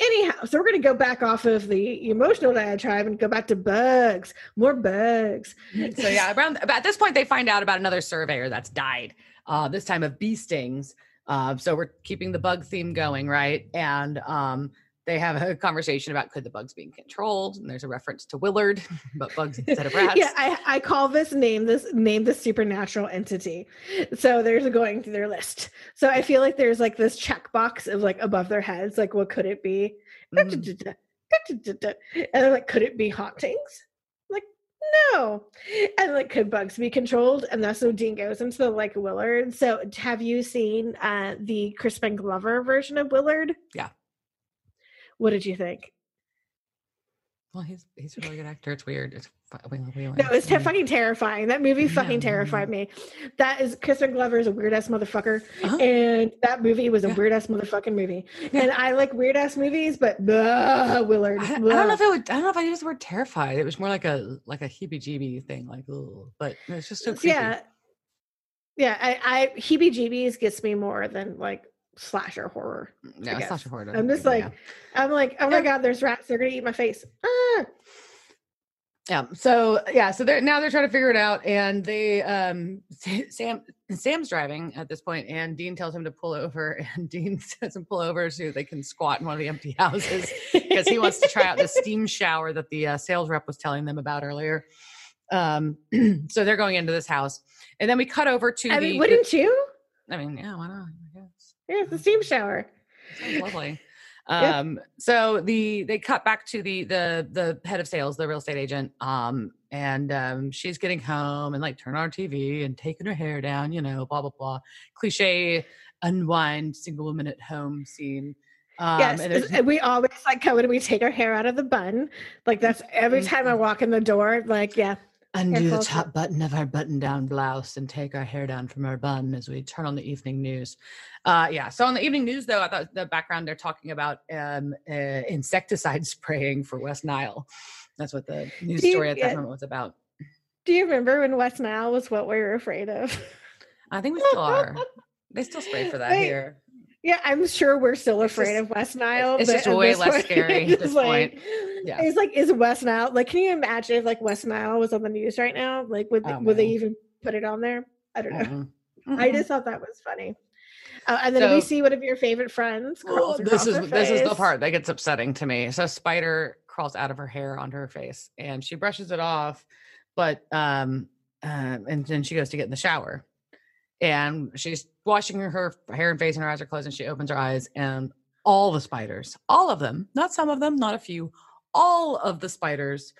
anyhow so we're going to go back off of the emotional diatribe and go back to bugs more bugs. So yeah around at this point they find out about another surveyor that's died uh, this time of bee stings. Uh, so we're keeping the bug theme going right? And um, they have a conversation about could the bugs being controlled? And there's a reference to willard but bugs instead of rats. Yeah I, I call this name this name the supernatural entity. So there's going through their list. So i feel like there's like this checkbox of like above their heads like what could it be? Mm. and they're like could it be hauntings? Like no. And like could bugs be controlled? And that's so dean goes into the like willard. So have you seen uh the crispin glover version of willard? Yeah what did you think? Well, he's he's a really good actor. It's weird. It's no, it's te- fucking terrifying. That movie fucking yeah. terrified me. That is Crispin Glover is a weird ass motherfucker, uh-huh. and that movie was a yeah. weird ass motherfucking movie. Yeah. And I like weird ass movies, but blah, Willard. I, I, don't know if it would. I don't know if I use the word terrified. It was more like a like a heebie-jeebie thing, like oh, but it's just so creepy. yeah, yeah. I, I heebie-jeebies gets me more than like slasher horror. Yeah, slasher horror. I'm just like, yeah. I'm like, oh my god, there's rats. They're gonna eat my face. Ah. Yeah. So yeah. So they're now they're trying to figure it out, and they um Sam Sam's driving at this point, and Dean tells him to pull over, and Dean says him pull over so they can squat in one of the empty houses because he wants to try out the steam shower that the uh, sales rep was telling them about earlier. Um, so they're going into this house, and then we cut over to. I the, mean, wouldn't the, you? I mean, yeah, why not? Yeah, it's a steam shower. Sounds lovely. Um, so the they cut back to the the the head of sales, the real estate agent, um, and um, she's getting home and like turn on TV and taking her hair down, you know, blah blah blah, cliche unwind single woman at home scene. Um, yes, and we always like when we take our hair out of the bun. Like that's every time I mm-hmm. walk in the door. Like, yeah, undo the top button of our button down blouse and take our hair down from our bun as we turn on the evening news. Uh, yeah. So on the evening news, though, I thought the background they're talking about um, uh, insecticide spraying for West Nile. That's what the news you, story at that moment was about. Do you remember when West Nile was what we were afraid of? I think we still are. they still spray for that Wait, here. Yeah, I'm sure we're still afraid just, of West Nile. It's just way less point, scary at this like, point. Yeah. It's like, is West Nile like can you imagine if like West Nile was on the news right now? Like would oh, would they even put it on there? I don't know. Mm-hmm. I just thought that was funny. Uh, and then so, we see one of your favorite friends. Well, this is this is the part that gets upsetting to me. So Spider crawls out of her hair onto her face, and she brushes it off, but um, uh, and then she goes to get in the shower, and she's washing her hair and face, and her eyes are closed, and she opens her eyes, and all the spiders, all of them, not some of them, not a few, all of the spiders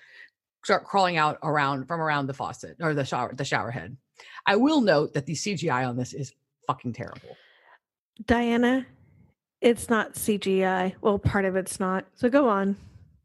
start crawling out around from around the faucet or the shower the shower head. I will note that the CGI on this is fucking terrible. Diana, it's not CGI. Well, part of it's not. So go on.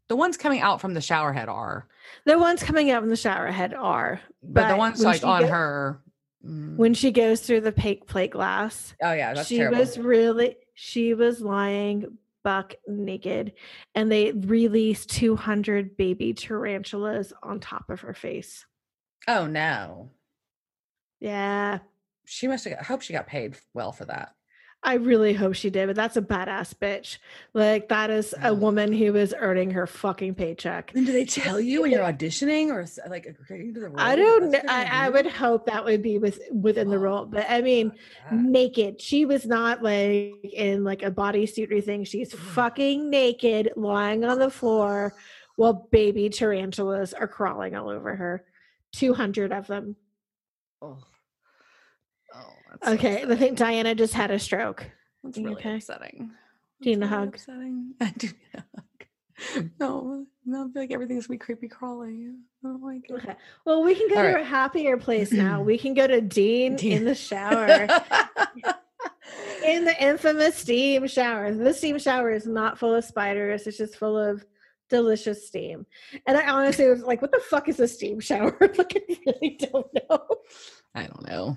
The ones coming out from the shower head are. The ones coming out from the shower head are. But, but the ones like on get, her Mm. when she goes through the plate plate glass. oh yeah, that's she terrible. was really she was lying buck naked and they released 200 baby tarantulas on top of her face. oh no. Yeah. She must have. I hope she got paid well for that. I really hope she did, but that's a badass bitch. Like that is a Ugh. woman who is earning her fucking paycheck. And do they tell you when you're auditioning or like agreeing to the role? I don't. that's kn- what I, I would hope that would be with within the Oh, role, but I mean. God. naked. She was not like in like a bodysuit or thing. She's Ugh. fucking naked, lying on the floor, while baby tarantulas are crawling all over her. Two hundred of them. Oh. Oh, that's so Okay, I think. Diana just had a stroke. That's really okay? upsetting. Do you need a really hug? Upsetting. I do need a hug. No, no, I feel like everything's gonna be creepy crawly. I don't like it. Okay. Well, we can go All to right. a happier place now. We can go to Dean, Dean. in the shower. in the infamous steam shower. The steam shower is not full of spiders. It's just full of delicious steam. And I honestly was like, what the fuck is a steam shower? like, I really don't know. I don't know.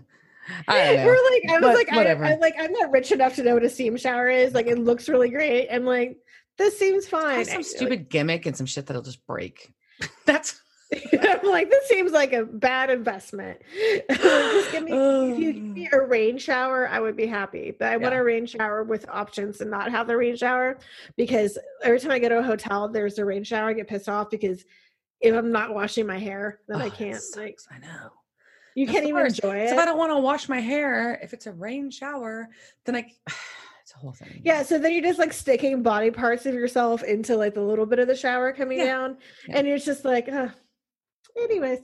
I don't know. We're like, I was But like, I, whatever. I'm like, I'm not rich enough to know what a steam shower is. Like, it looks really great. I'm like, this seems fine. I- some like- stupid gimmick and some shit that'll just break. That's I'm like, this seems like a bad investment. Just give me, if you give me a rain shower, I would be happy. But I want a rain shower with options and not have the rain shower because every time I go to a hotel, there's a rain shower. I get pissed off because if I'm not washing my hair, then Oh, I can't. Like, I know. You can't even enjoy it. So if I don't want to wash my hair, if it's a rain shower, then I it's a whole thing. yeah, so then you're just like sticking body parts of yourself into like the little bit of the shower coming Yeah. down, Yeah. and you're just like, uh. anyways.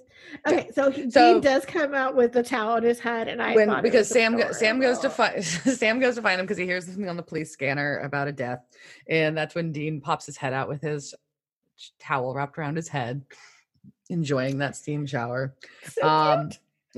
Okay, so, he, So- Dean does come out with the towel on his head, and I when because Sam go, Sam goes to find Sam goes to find him because he hears something on the police scanner about a death, and that's when Dean pops his head out with his towel wrapped around his head, enjoying that steam shower. So um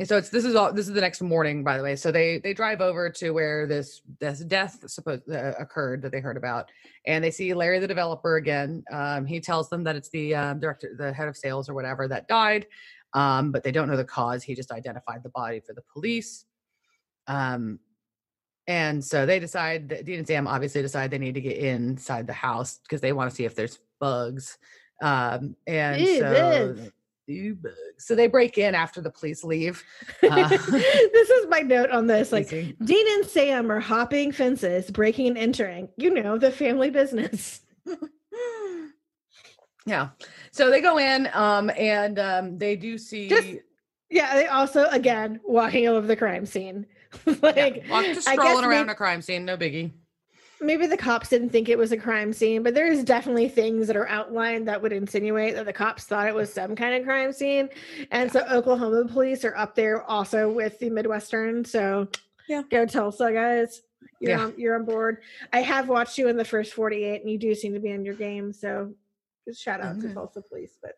so it's this is all this is the next morning by the way. So they they drive over to where this this death supposed uh, occurred that they heard about and they see larry the developer again. Um he tells them that it's the um, director the head of sales or whatever that died um but they don't know the cause. He just identified the body for the police. Um and so they decide that Dean and Sam obviously decide they need to get inside the house because they want to see if there's bugs. Um, and Ew, so bugs. Bugs. So they break in after the police leave. Uh, this is my note on this. Like Easy. Dean and Sam are hopping fences, breaking and entering. You know, the family business. yeah. So they go in, um, and um, they do see Yeah, they also again walking over the crime scene. like yeah, walk, just strolling around may- a crime scene, no biggie. Maybe the cops didn't think it was a crime scene, but there's definitely things that are outlined that would insinuate that the cops thought it was some kind of crime scene. And so Oklahoma police are up there also with the Midwestern. So Yeah. go Tulsa, guys. You're Yeah. on you're on board. I have watched you in the first 48 and you do seem to be on your game. So just shout out to Tulsa police. But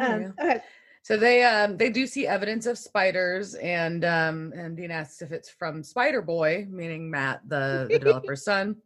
um okay. So they um they do see evidence of spiders, and um and Dean asks if it's from Spider Boy, meaning Matt, the, the developer's son.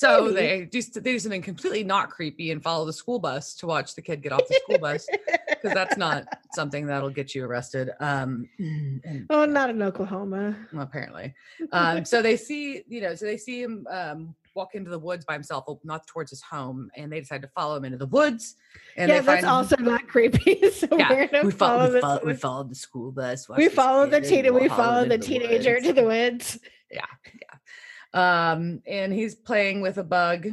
So Maybe. they do they do something completely not creepy and follow the school bus to watch the kid get off the school bus because that's not something that'll get you arrested. Um, and Oh, not in Oklahoma. well, apparently. Um, so they see, you know, so they see him um, walk into the woods by himself, not towards his home, and they decide to follow him into the woods. And yeah, that's also not creepy. so yeah, we, follow, we, follow, we followed the school bus. we watched this follow the teen we followed follow the teenager to the woods. Um, and he's playing with a bug.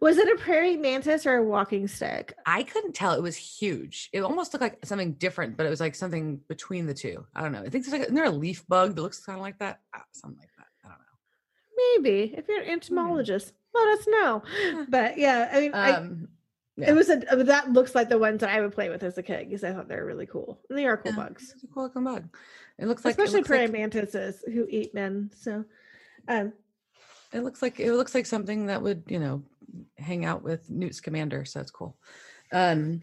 Was it a prairie mantis or a walking stick? I couldn't tell. It was huge. It almost looked like something different, but it was like something between the two. I don't know. I think there's like isn't there a leaf bug that looks kind of like that? Ah, something like that. I don't know. Maybe if you're an entomologist, let us know. But yeah, I mean, I, Um, yeah. it was a that looks like the ones that I would play with as a kid because I thought they were really cool. And they are cool yeah, bugs, It's a cool looking bug. It looks like especially looks prairie like, mantises who eat men. So, um, it looks like it looks like something that would you know hang out with Newt Scamander, So it's cool. Um,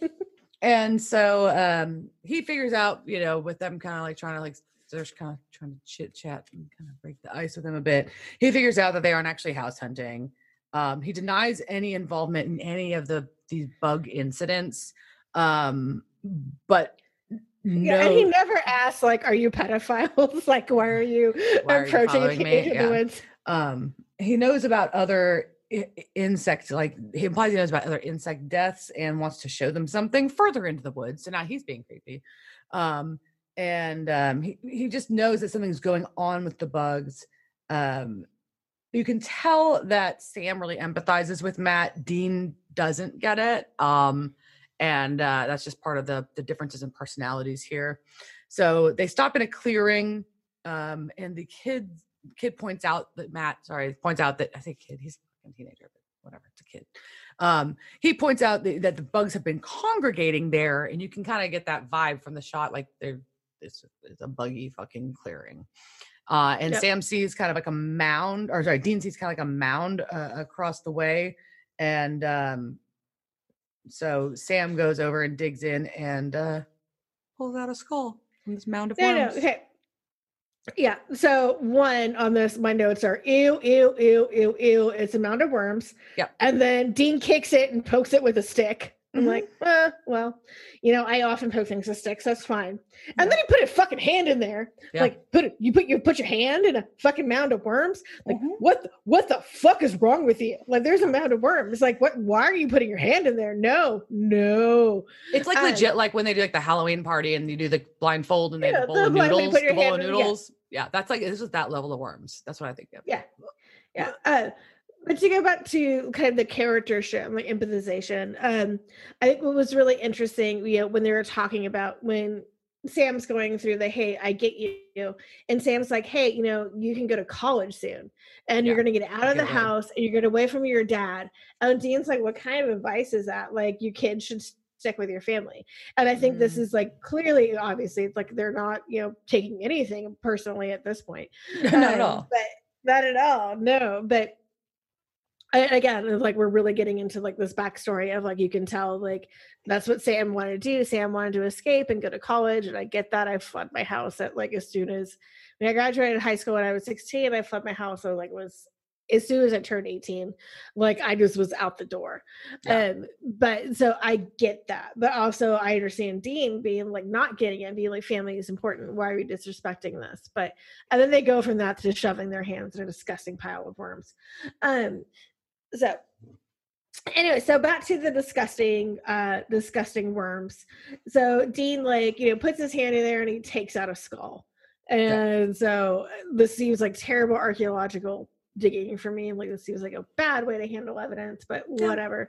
and so um, he figures out you know with them kind of like trying to like they're kind of trying to chit chat and kind of break the ice with him a bit. He figures out that they aren't actually house hunting. Um, he denies any involvement in any of the these bug incidents, um, but no. Yeah, and he never asks like, "Are you pedophiles? like, why are you Why are you approaching a in the woods?" um he knows about other i- insects like he implies he knows about other insect deaths and wants to show them something further into the woods so now he's being creepy um and um he, he just knows that something's going on with the bugs um you can tell that sam really empathizes with matt dean doesn't get it um and uh that's just part of the the differences in personalities here so they stop in a clearing um and the kids kid points out that Matt, sorry, points out that I think kid, he's a teenager, but whatever, it's a kid. Um, he points out that, that the bugs have been congregating there, and you can kind of get that vibe from the shot, like they're it's, it's a buggy fucking clearing. Uh, and Yep. Sam sees kind of like a mound, or sorry, Dean sees kind of like a mound uh, across the way, and um, so Sam goes over and digs in and uh, pulls out a skull from this mound of No, no, worms. okay. Yeah. So one on this, my notes are ew, ew, ew, ew, ew. It's a mound of worms. Yep. And then Dean kicks it and pokes it with a stick. I'm Mhm. like, uh, well, you know, I often poke things with sticks. That's fine. Yeah. And then he put a fucking hand in there. Yeah. Like, put it, you put your put your hand in a fucking mound of worms. Like, Mhm. what the, what the fuck is wrong with you? Like, there's a mound of worms. Like, what? Why are you putting your hand in there? No, no. It's like legit, like when they do like the Halloween party and you do the blindfold and they Yeah, have the bowl the of blind- when you noodles, the bowl of in- yeah. noodles. Yeah, that's like this is that level of worms. That's what I think of. Yeah. Yeah. Uh, but to go back to kind of the character and like empathization, um, I think what was really interesting, you know, when they were talking about when Sam's going through the hey, I get you, and Sam's like, hey, you know, you can go to college soon, and you're gonna get out of the house, and you're gonna away from your dad. And Dean's like, what kind of advice is that? Like, your kids should stick with your family. And I think this Mm. is like clearly, obviously, it's like they're not, you know, taking anything personally at this point. Not at Um, all. But not at all. No, but I, again, like we're really getting into like this backstory of like you can tell like that's what Sam wanted to do. Sam wanted to escape and go to college, and I get that. I fled my house at like as soon as when I graduated high school when I was 16. I fled my house. So like was as soon as I turned 18, like I just was out the door. Yeah. Um, but so I get that, but also I understand Dean being like not getting it, and being like family is important. Why are we disrespecting this? But and then they go from that to shoving their hands in a disgusting pile of worms. Um, so anyway, so back to the disgusting, uh, disgusting worms. So Dean like you know puts his hand in there and he takes out a skull, and so uh, this seems like terrible archaeological digging for me. Like this seems like a bad way to handle evidence, but Yeah. whatever.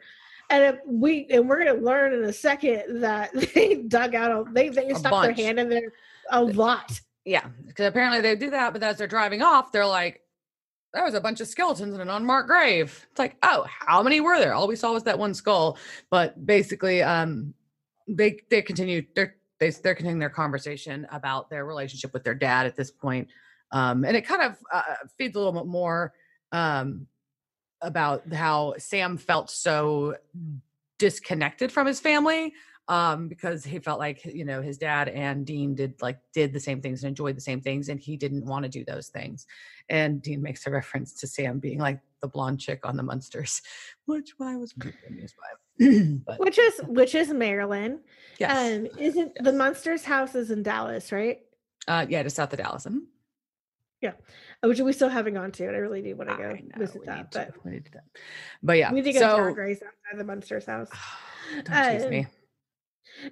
And if we and we're gonna learn in a second that they dug out a they they A stuck bunch. their hand in there a lot. Yeah, because apparently they do that, but as they're driving off, they're like, "There was a bunch of skeletons in an unmarked grave." It's like, oh, how many were there? All we saw was that one skull. But basically, um, they they continue they're they, they're continuing their conversation about their relationship with their dad at this point, um, and it kind of uh, feeds a little bit more um, about how Sam felt so disconnected from his family um because he felt like you know his dad and dean did like did the same things and enjoyed the same things and he didn't want to do those things and dean makes a reference to sam being like the blonde chick on the Munsters, which i was very amused by but Which is which is Marilyn. yes Um, isn't the Munsters house is in Dallas, right? uh yeah just south of dallas mhm. Uh, Which we still haven't gone to, and I really do want to go know, visit we that. need to- But we need to do that. but yeah we need to go so drag race outside the Munsters house. don't tease me Um,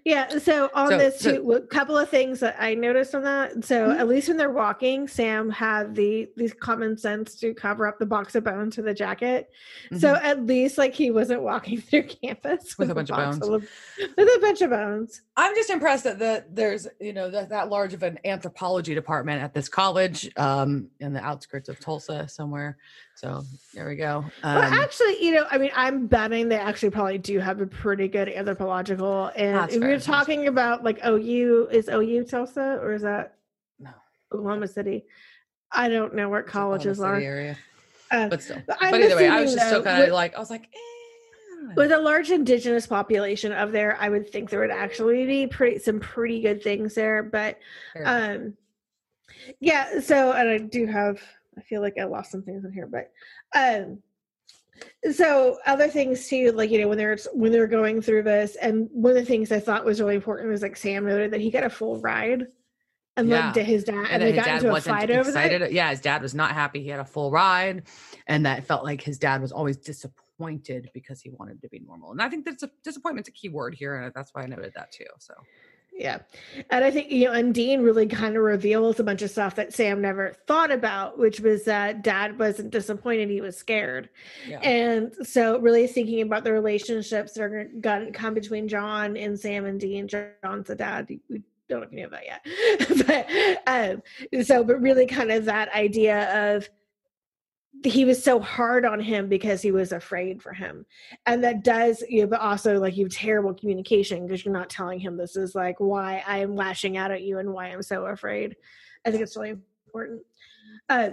Yeah. So on So- this, so- too, a couple of things that I noticed on that. So Mhm. at least when they're walking, Sam had the these common sense to cover up the box of bones to the jacket. So at least like he wasn't walking through campus Mm-hmm. With a bunch of bones. of- with a bunch of bones. I'm just impressed that the there's you know that, that large of an anthropology department at this college um in the outskirts of Tulsa somewhere. So there we go. Um, well, actually, you know, I mean, I'm betting they actually probably do have a pretty good anthropological. And if you're talking about like OU, is OU Tulsa or is that No. Oklahoma City? I don't know Oklahoma colleges City are. area, Uh, but still. but But, either way, I was just so kind of like I was like, eh, I don't know. with a large indigenous population of there, I would think there would actually be pretty some pretty good things there. But um yeah, so and I do have I feel like I lost some things in here, but um so other things too, like you know, when they're when they're going through this, and one of the things I thought was really important was like Sam noted that he got a full ride, and Yeah. like to his dad, and, and they his got dad into a fight over that. Yeah, his dad was not happy. He had a full ride, and that felt like his dad was always disappointed because he wanted to be normal. And I think that's a disappointment's a key word here, and that's why I noted that too. So Yeah. And I think, you know, and Dean really kind of reveals a bunch of stuff that Sam never thought about, which was that dad wasn't disappointed, he was scared. yeah, And so, really thinking about the relationships that are going to come between John and Sam and Dean. John's the dad. We don't know if you know that yet. but um, so, but really kind of that idea of he was so hard on him because he was afraid for him. And that does, you know, but also like you have terrible communication because you're not telling him this is like why I am lashing out at you and why I'm so afraid. I think it's really important. Uh,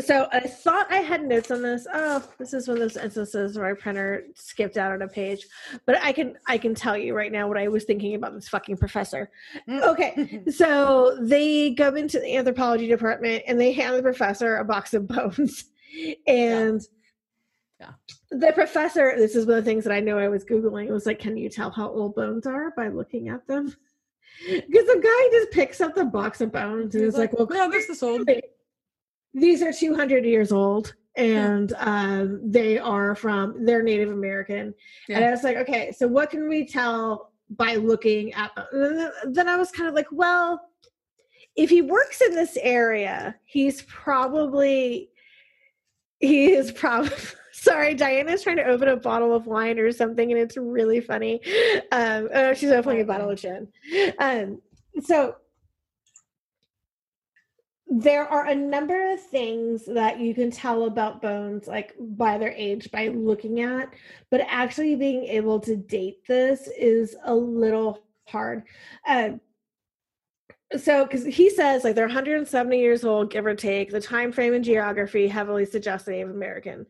so I thought I had notes on this. Oh, this is one of those instances where my printer skipped out on a page. But I can I can tell you right now what I was thinking about this fucking professor. Mm. Okay, so they go into the anthropology department and they hand the professor a box of bones. And Yeah. the professor, this is one of the things that I know I was Googling, It was like, can you tell how old bones are by looking at them? Because the guy just picks up the box of bones and He's is like, well, yeah, this is old. These are 200 years old and um, they are from they're native american. And i was like okay so what can we tell by looking at then i was kind of like well if he works in this area he's probably he is probably sorry diana's trying to open a bottle of wine or something and it's really funny. Um oh, she's opening a bottle of gin. Um so there are a number of things that you can tell about bones like by their age by looking at but actually being able to date this is a little hard. Um, so because he says like they're 170 years old give or take. The time frame and geography heavily suggests native american.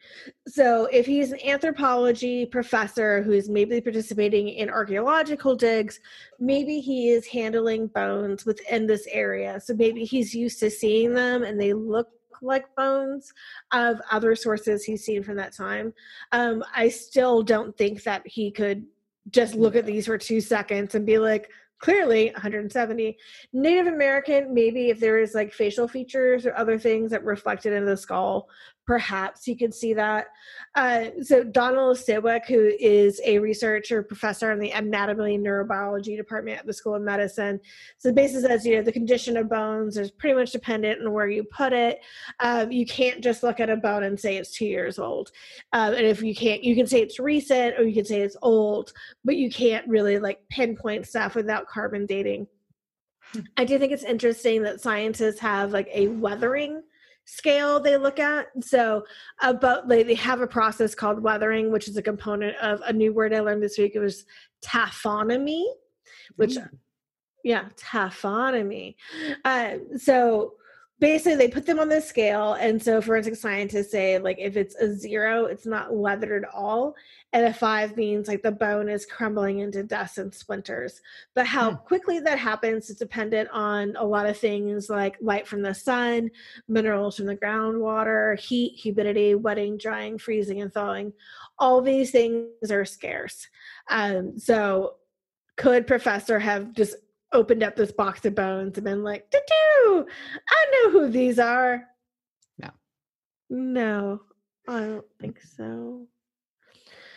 So if he's an anthropology professor who's maybe participating in archaeological digs maybe he is handling bones within this area. So maybe he's used to seeing them and they look like bones of other sources he's seen from that time. Um, i still don't think that he could just look at these for two seconds and be like clearly 170 native american maybe if there is like facial features or other things that reflected in the skull perhaps you could see that. Uh, so donald Siwick, who is a researcher professor in the anatomy and neurobiology department at the school of medicine. So basically says you know the condition of bones is pretty much dependent on where you put it. Um, you can't just look at a bone and say it's two years old. Um, and if you can't you can say it's recent or you can say it's old but you can't really like pinpoint stuff without carbon dating. I do think it's interesting that scientists have like a weathering scale they look at. So about they, they have a process called weathering which is a component of a new word i learned this week. It was taphonomy which Mm. yeah taphonomy. Uh, so basically they put them on this scale and so forensic scientists say like if it's a zero it's not weathered at all and a five means like the bone is crumbling into dust and splinters. But how Hmm. quickly that happens is dependent on a lot of things like light from the sun minerals from the groundwater heat humidity wetting drying freezing and thawing. All these things are scarce. Um, so could professor have just opened up this box of bones and been like doo i know who these are No. no i don't think so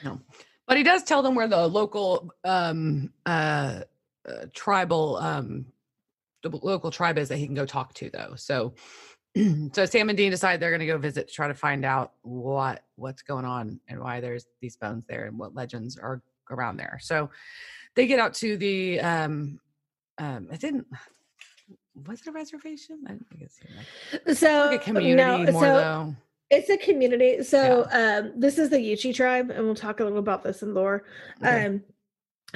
No, But he does tell them where the local um, uh, uh, tribal um, the local tribe is that he can go talk to, though. So, so Sam and Dean decide they're going to go visit to try to find out what what's going on and why there's these bones there and what legends are around there. So, they get out to the um, um, it didn't. Was it a reservation? I didn't think it's like so a community no, more so though. it's a community so um this is the yuchi tribe and we'll talk a little about this in lore Okay. um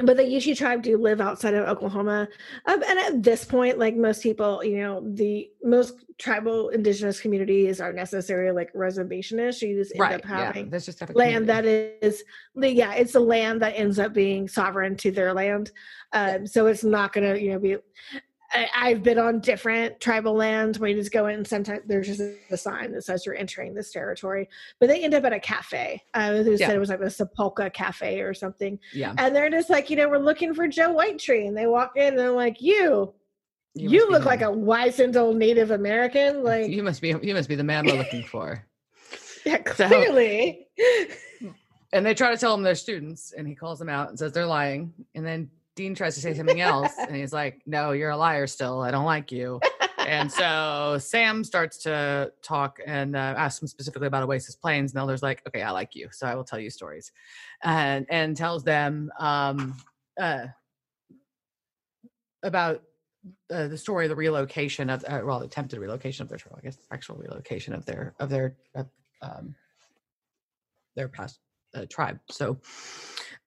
but the Yuchi tribe do live outside of Oklahoma, um, and at this point, like most people, you know, the most tribal indigenous communities are necessarily like reservationists. You just end right. up having yeah. There's just land community. that is the- yeah it's the land that ends up being sovereign to their land um so it's not gonna you know be I, have been on different tribal lands where you just go in and sometimes there's just a sign that says you're entering this territory. But they end up at a cafe. Uh, who yeah. said it was like a Sapulpa cafe or something. Yeah. And they're just like, you know, we're looking for Joe Whitetree. And they walk in and they're like, you, you, you look like a wizened old Native American. Like you must be you must be the man we're looking for. yeah, clearly. So, and they try to tell him they're students, and he calls them out and says they're lying. And then Dean tries to say something else, and he's like, "No, you're a liar. Still, I don't like you." and so Sam starts to talk and uh, ask him specifically about Oasis Plains. And Elder's like, "Okay, I like you, so I will tell you stories," and and tells them um, uh, about uh, the story of the relocation of uh, well, attempted relocation of their I guess actual relocation of their of their uh, um, their past uh, tribe. So,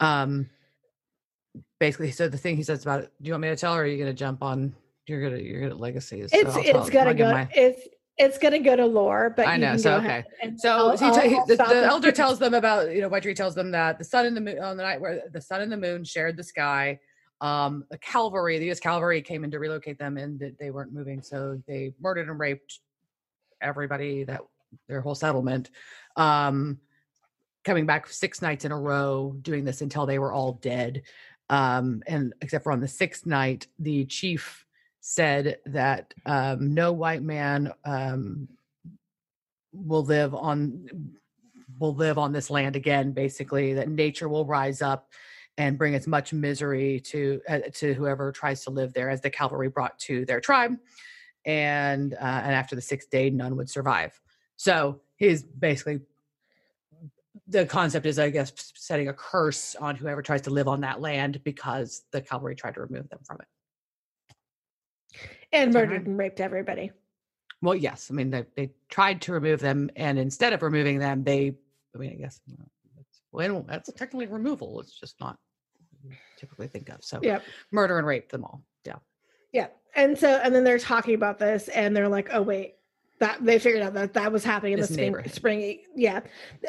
um, basically so the thing he says about it do you want me to tell or are you gonna jump on you're gonna you're gonna legacies? So it's it's gonna go my... it's it's gonna go to lore but i know so okay. so I'll, he, I'll, the, the elder tells them about you know Whitetree tells them that the sun and the moon on the night where the sun and the moon shared the sky um the cavalry the u.s cavalry came in to relocate them and that they weren't moving so they murdered and raped everybody that their whole settlement um coming back six nights in a row doing this until they were all dead um, and except for on the sixth night, the chief said that um, no white man um, will live on will live on this land again. Basically, that nature will rise up and bring as much misery to uh, to whoever tries to live there as the cavalry brought to their tribe. And uh, and after the sixth day, none would survive. So he's basically the concept is, I guess, setting a curse on whoever tries to live on that land because the cavalry tried to remove them from it. And murdered and raped everybody. Well, yes. I mean, they, they tried to remove them, and instead of removing them, they, I mean, I guess, well, that's technically removal. It's just not typically think of. So, yeah, murder and rape them all. Yeah. Yeah. And so, and then they're talking about this, and they're like, oh, wait, that they figured out that that was happening in this the spring, spring, yeah,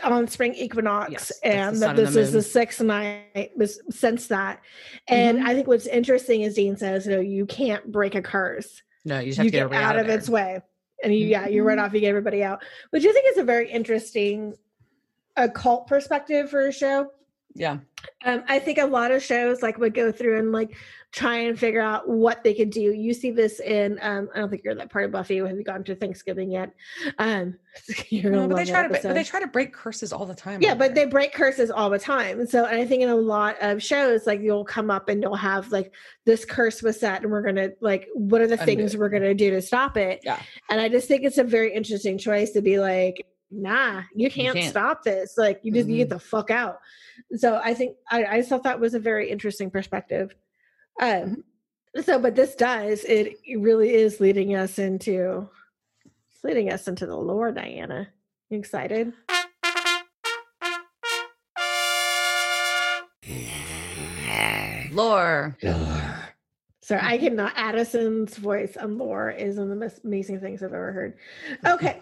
on spring equinox, yes, and that this is the sixth night was since that. And mm-hmm. I think what's interesting is Dean says, you know, you can't break a curse. No, you just have you to get, get out, of, of its way, and you, mm-hmm. yeah, you run off, you get everybody out, which I think is a very interesting occult perspective for a show. Yeah. Um, I think a lot of shows like would go through and like try and figure out what they could do. You see this in um, I don't think you're that part of Buffy. Have you gone to Thanksgiving yet? Um, no, but they try to but they try to break curses all the time. Yeah, but there. they break curses all the time. So and I think in a lot of shows, like you'll come up and you'll have like this curse was set, and we're gonna like what are the Undo. things we're gonna do to stop it? Yeah. And I just think it's a very interesting choice to be like, nah, you can't, you can't. stop this. Like you just mm-hmm. you get mm-hmm. the fuck out. So I think I, I thought that was a very interesting perspective. Um, so, but this does it really is leading us into leading us into the lore. Diana, you excited? Lore. Sorry, I cannot. Addison's voice on lore is one of the most amazing things I've ever heard. Okay,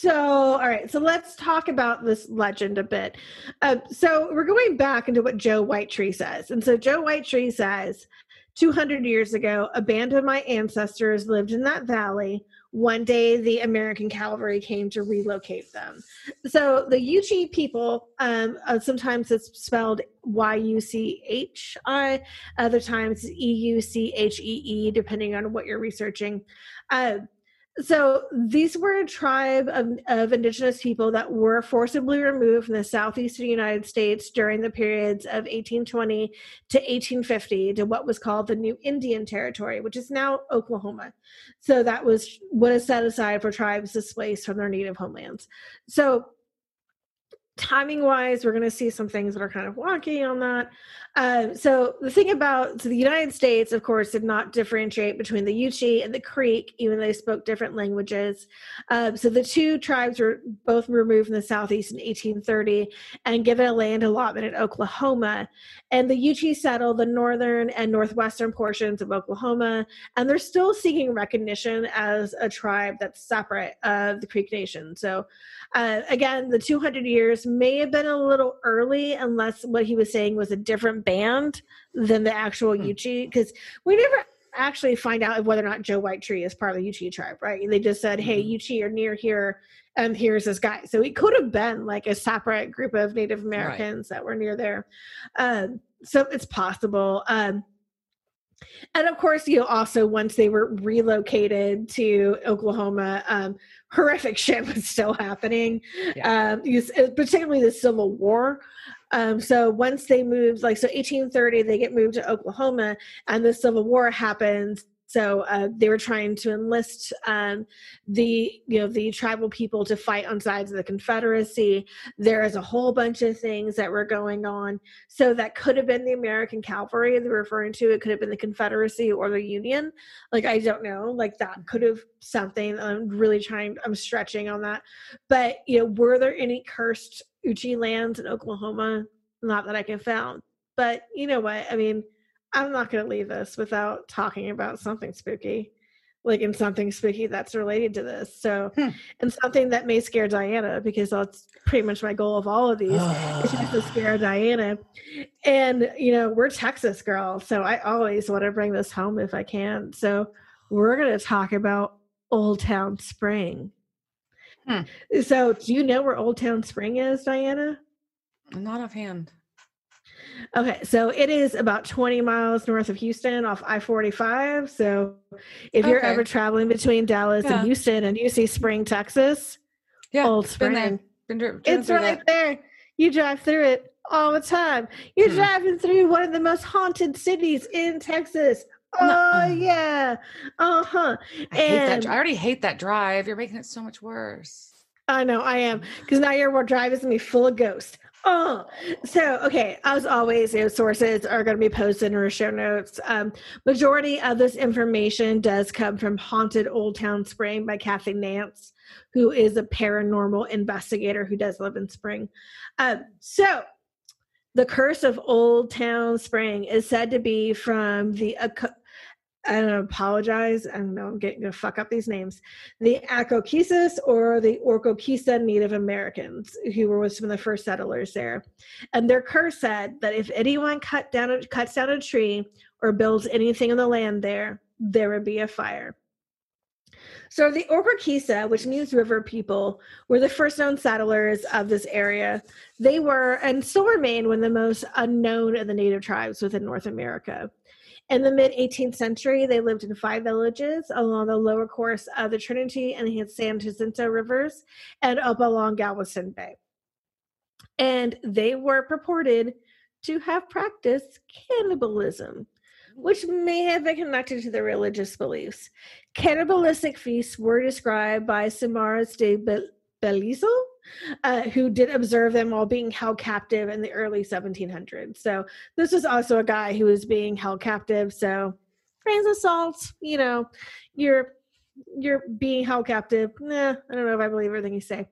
so all right, so let's talk about this legend a bit. Uh, so we're going back into what Joe Whitetree says, and so Joe Whitetree says, 200 years ago, a band of my ancestors lived in that valley one day the American cavalry came to relocate them. So the Yuchi people, um, uh, sometimes it's spelled Y U C H I, other times E U C H E E, depending on what you're researching. Uh, so these were a tribe of, of, indigenous people that were forcibly removed from the southeastern United States during the periods of 1820 to 1850 to what was called the New Indian Territory, which is now Oklahoma. So that was what is set aside for tribes displaced from their native homelands. So timing wise, we're going to see some things that are kind of wonky on that. Uh, so the thing about so the United States, of course, did not differentiate between the Yuchi and the Creek, even though they spoke different languages. Uh, so the two tribes were both removed from the southeast in 1830 and given a land allotment in Oklahoma. And the Yuchi settled the northern and northwestern portions of Oklahoma, and they're still seeking recognition as a tribe that's separate of the Creek Nation. So uh, again, the 200 years may have been a little early, unless what he was saying was a different band than the actual mm. Yuchi, because we never actually find out whether or not Joe Whitetree is part of the Yuchi tribe, right? They just said, "Hey, Mhm. Yuchi are near here, and here's this guy." So it could have been like a separate group of Native Americans that were near there. Um, so it's possible. Um, and of course, you know, also once they were relocated to Oklahoma, um, horrific shit was still happening. Um, you uh, particularly the Civil War. Um, so once they moved, like so, 1830, they get moved to Oklahoma, and the Civil War happens. So uh, they were trying to enlist um, the you know the tribal people to fight on sides of the Confederacy. There is a whole bunch of things that were going on. So that could have been the American cavalry they're referring to. It could have been the Confederacy or the Union. Like I don't know. Like that could have something. I'm really trying. I'm stretching on that. But you know, were there any cursed Yuchi lands in Oklahoma? Not that I can found. But you know what? I mean, I'm not going to leave this without talking about something spooky, like in something spooky that's related to this. So, Hmm. and something that may scare Diana because that's pretty much my goal of all of these is just to scare Diana. And you know, we're Texas girls, so I always want to bring this home if I can. So, we're going to talk about Old Town Spring. Hmm. So, do you know where Old Town Spring is, Diana? Not offhand. Okay, so it is about 20 miles north of Houston off I 45. So if you're ever traveling between Dallas Yeah. and Houston and you see Spring, Texas, Yeah, Old been Spring, there. Been it's right that. there. You drive through it all the time. You're Hmm. driving through one of the most haunted cities in Texas. Oh, Nuh-uh. yeah. Uh huh. I. And- I already hate that drive. You're making it so much worse. I know I am because now your drive is gonna be full of ghosts. Oh, so okay. As always, you know, sources are going to be posted in our show notes. Um, majority of this information does come from "Haunted Old Town Spring" by Kathy Nance, who is a paranormal investigator who does live in Spring. Um, so, the curse of Old Town Spring is said to be from the. I apologize. I don't know. I'm getting to fuck up these names the Akokisis or the Orkokisa Native Americans, who were some of the first settlers there. And their curse said that if anyone cut down a, cuts down a tree or builds anything on the land there, there would be a fire. So the Orkokisa, which means river people, were the first known settlers of this area. They were and still remain one of the most unknown of the native tribes within North America. In the mid 18th century, they lived in five villages along the lower course of the Trinity and the San Jacinto rivers and up along Galveston Bay. And they were purported to have practiced cannibalism, which may have been connected to their religious beliefs. Cannibalistic feasts were described by Samaras de Be- uh, who did observe them while being held captive in the early 1700s. So this was also a guy who was being held captive. So grains of salt, you know, you're you're being held captive. Nah, I don't know if I believe everything you say.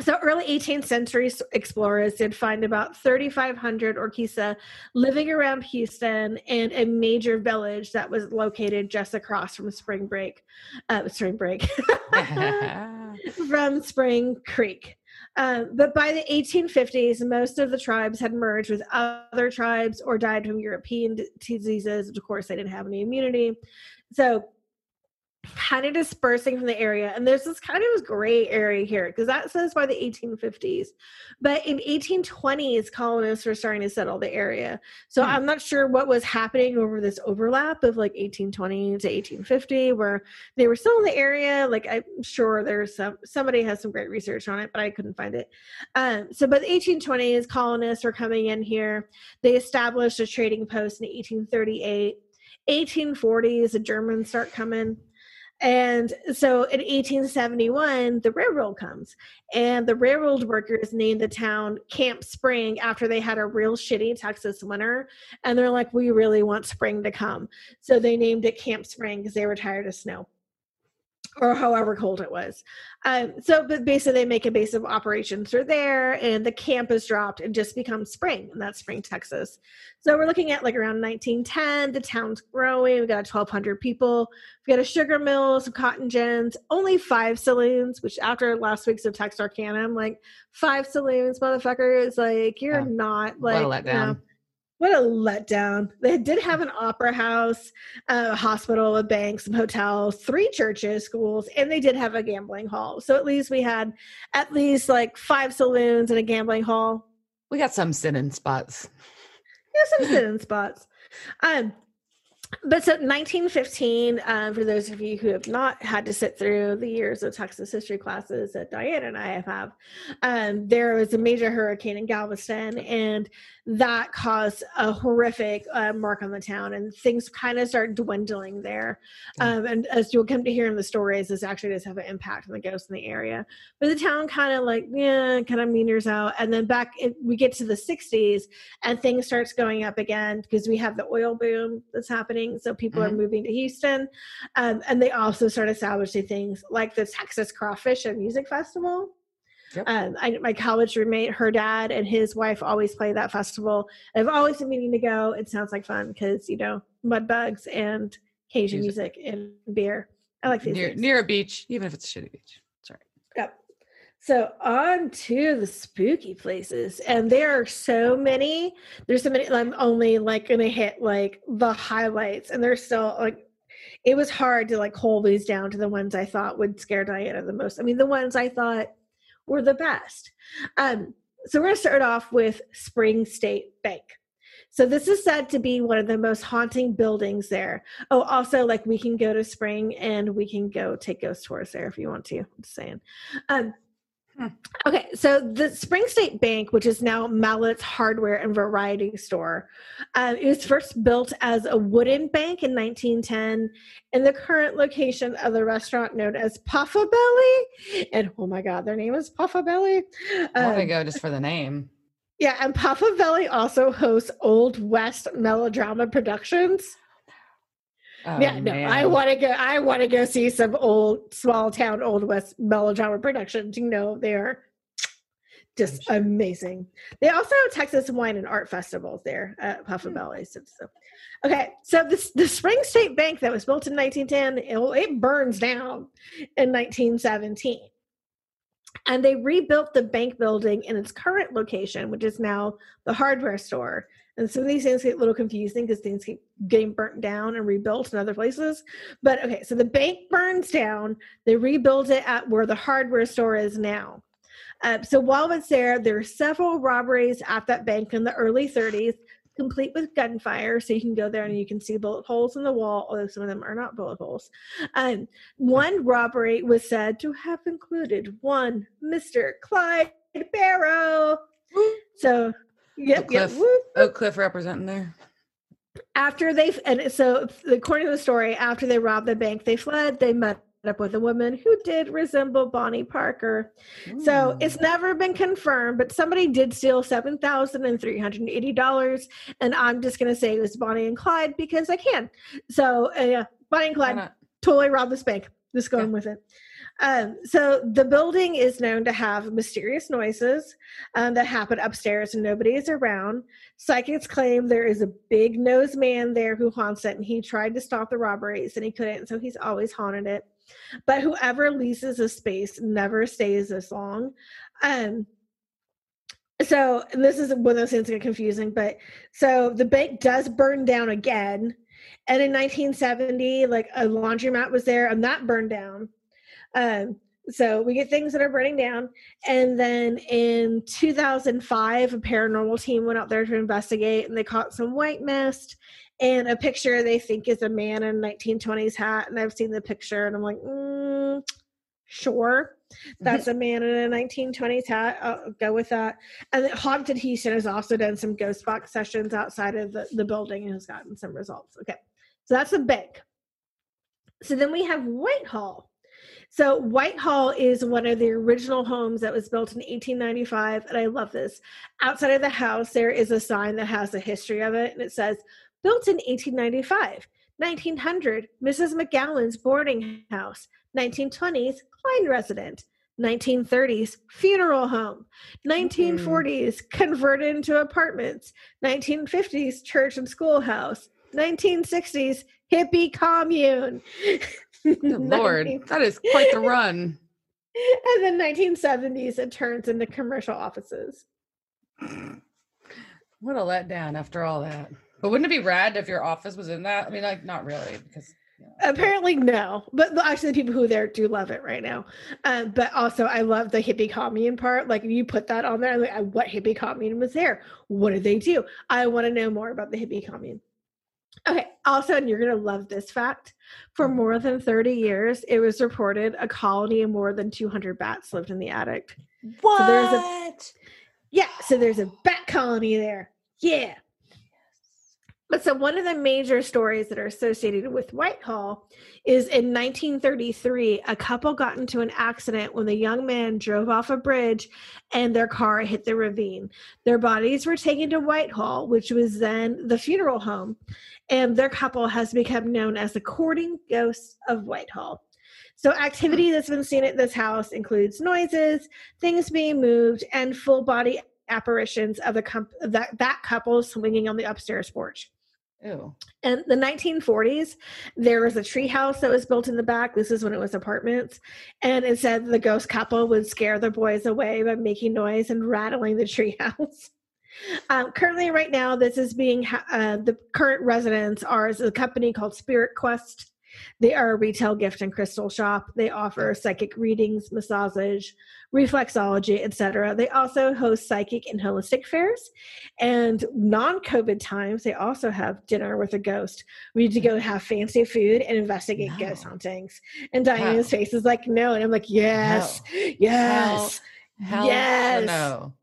So early 18th century explorers did find about 3,500 Orkisa living around Houston and a major village that was located just across from Spring Break, uh, Spring Break, from Spring Creek. Um, but by the 1850s, most of the tribes had merged with other tribes or died from European diseases. Of course, they didn't have any immunity. So, kind of dispersing from the area. And there's this kind of gray area here because that says by the 1850s. But in 1820s, colonists were starting to settle the area. So Hmm. I'm not sure what was happening over this overlap of like 1820 to 1850, where they were still in the area. Like I'm sure there's some somebody has some great research on it, but I couldn't find it. Um, so by the 1820s, colonists were coming in here. They established a trading post in 1838. 1840s, the Germans start coming. And so in 1871, the railroad comes, and the railroad workers named the town Camp Spring after they had a real shitty Texas winter. And they're like, we really want spring to come. So they named it Camp Spring because they were tired of snow or however cold it was. Um, so, but basically, they make a base of operations are there, and the camp is dropped and just becomes spring, and that's Spring, Texas. So we're looking at like around 1910. The town's growing. We got 1,200 people. We got a sugar mill, some cotton gins, only five saloons. Which after last week's of Texarkana, I'm like, five saloons, motherfuckers. Like you're Yeah. not What like a letdown. What a letdown. They did have an opera house, a hospital, a bank, some hotels, three churches, schools, and they did have a gambling hall. So at least we had at least like five saloons and a gambling hall. We got some sit-in spots. Yeah, some sit-in spots. Um, but so 1915 um, for those of you who have not had to sit through the years of texas history classes that diane and i have um, there was a major hurricane in galveston and that caused a horrific uh, mark on the town and things kind of start dwindling there. Um, and as you'll come to hear in the stories this actually does have an impact on the ghosts in the area. But the town kind of like yeah kind of meters out and then back in, we get to the 60s and things starts going up again because we have the oil boom that's happening so people mm-hmm. are moving to houston. Um, and they also start establishing things like the texas crawfish and music festival Yep. Um, I, my college roommate, her dad and his wife always play that festival. I've always been meaning to go. It sounds like fun because you know mud bugs and Cajun music, music and beer. I like these near, near a beach, even if it's a shitty beach. Sorry. Yep. So on to the spooky places, and there are so many. There's so many. I'm only like gonna hit like the highlights, and there's still like it was hard to like hold these down to the ones I thought would scare Diana the most. I mean, the ones I thought were the best. Um, so we're going to start off with Spring State Bank. So this is said to be one of the most haunting buildings there. Oh, also, like we can go to Spring and we can go take ghost tours there if you want to. I'm just saying. Um. Okay, so the Spring State Bank, which is now Mallett's Hardware and Variety Store, uh, it was first built as a wooden bank in 1910 in the current location of the restaurant known as Puffa Belly. And oh my God, their name is Puffa Belly. I want to um, go just for the name. Yeah, and Puffa Belly also hosts Old West Melodrama Productions. Oh, yeah, no, man. I want to go. I want to go see some old small town old west melodrama productions. You know, they're just amazing. They also have Texas wine and art festivals there at Puffa hmm. Belly. So, so, okay, so this the Spring State Bank that was built in 1910, it, it burns down in 1917 and they rebuilt the bank building in its current location, which is now the hardware store. And some of these things get a little confusing because things keep getting burnt down and rebuilt in other places. But okay, so the bank burns down, they rebuild it at where the hardware store is now. Uh, so while it's there, there are several robberies at that bank in the early 30s, complete with gunfire. So you can go there and you can see bullet holes in the wall, although some of them are not bullet holes. Um, one robbery was said to have included one Mr. Clyde Barrow. So Yep, Oak Cliff, yep. Oak Cliff representing there. After they and so according to the story, after they robbed the bank, they fled. They met up with a woman who did resemble Bonnie Parker. Ooh. So it's never been confirmed, but somebody did steal seven thousand and three hundred eighty dollars, and I'm just going to say it was Bonnie and Clyde because I can. So uh, yeah, Bonnie and Clyde totally robbed this bank. Just going yeah. with it. Um, so the building is known to have mysterious noises um, that happen upstairs and nobody is around. Psychics claim there is a big nosed man there who haunts it, and he tried to stop the robberies and he couldn't, so he's always haunted it. But whoever leases a space never stays this long. Um, so this is one of those things that get confusing, but so the bank does burn down again. And in 1970, like a laundromat was there and that burned down. Um, so we get things that are burning down. And then in 2005, a paranormal team went out there to investigate and they caught some white mist and a picture they think is a man in a 1920s hat. And I've seen the picture and I'm like, mm, sure. That's a man in a 1920s hat. I'll go with that. And Haunted Houston has also done some ghost box sessions outside of the, the building and has gotten some results. Okay. So that's a big. So then we have Whitehall. So Whitehall is one of the original homes that was built in 1895, and I love this. Outside of the house, there is a sign that has a history of it, and it says, "Built in 1895, 1900, Mrs. McGowan's boarding house, 1920s, Klein resident." 1930s funeral home 1940s mm-hmm. converted into apartments 1950s church and schoolhouse 1960s hippie commune Lord, that is quite the run. and then 1970s, it turns into commercial offices. What a letdown after all that. But wouldn't it be rad if your office was in that? I mean, like not really, because you know. Apparently, no. But actually, the people who are there do love it right now. Um, but also, I love the hippie commune part. Like, you put that on there, I'm like, what hippie commune was there? What did they do? I want to know more about the hippie commune. Okay. Also, and you're going to love this fact. For mm-hmm. more than 30 years, it was reported a colony of more than 200 bats lived in the attic. what? there's a- Yeah. So there's a bat colony there. Yeah. But so one of the major stories that are associated with Whitehall is in 1933, a couple got into an accident when the young man drove off a bridge and their car hit the ravine. Their bodies were taken to Whitehall, which was then the funeral home, and their couple has become known as the courting ghosts of Whitehall. So activity hmm. that's been seen at this house includes noises, things being moved, and full body apparitions of the that that couple swinging on the upstairs porch. Ew. In the 1940s, there was a tree house that was built in the back. This is when it was apartments. And it said the ghost couple would scare the boys away by making noise and rattling the tree house. Um, currently, right now, this is being ha- uh, the current residents are is a company called Spirit Quest. They are a retail gift and crystal shop. They offer psychic readings, massage, reflexology, etc. They also host psychic and holistic fairs. And non-COVID times, they also have dinner with a ghost. We need to go have fancy food and investigate ghost No. hauntings. And Diana's face is like, no. And I'm like, yes, yes, Hell yes. no.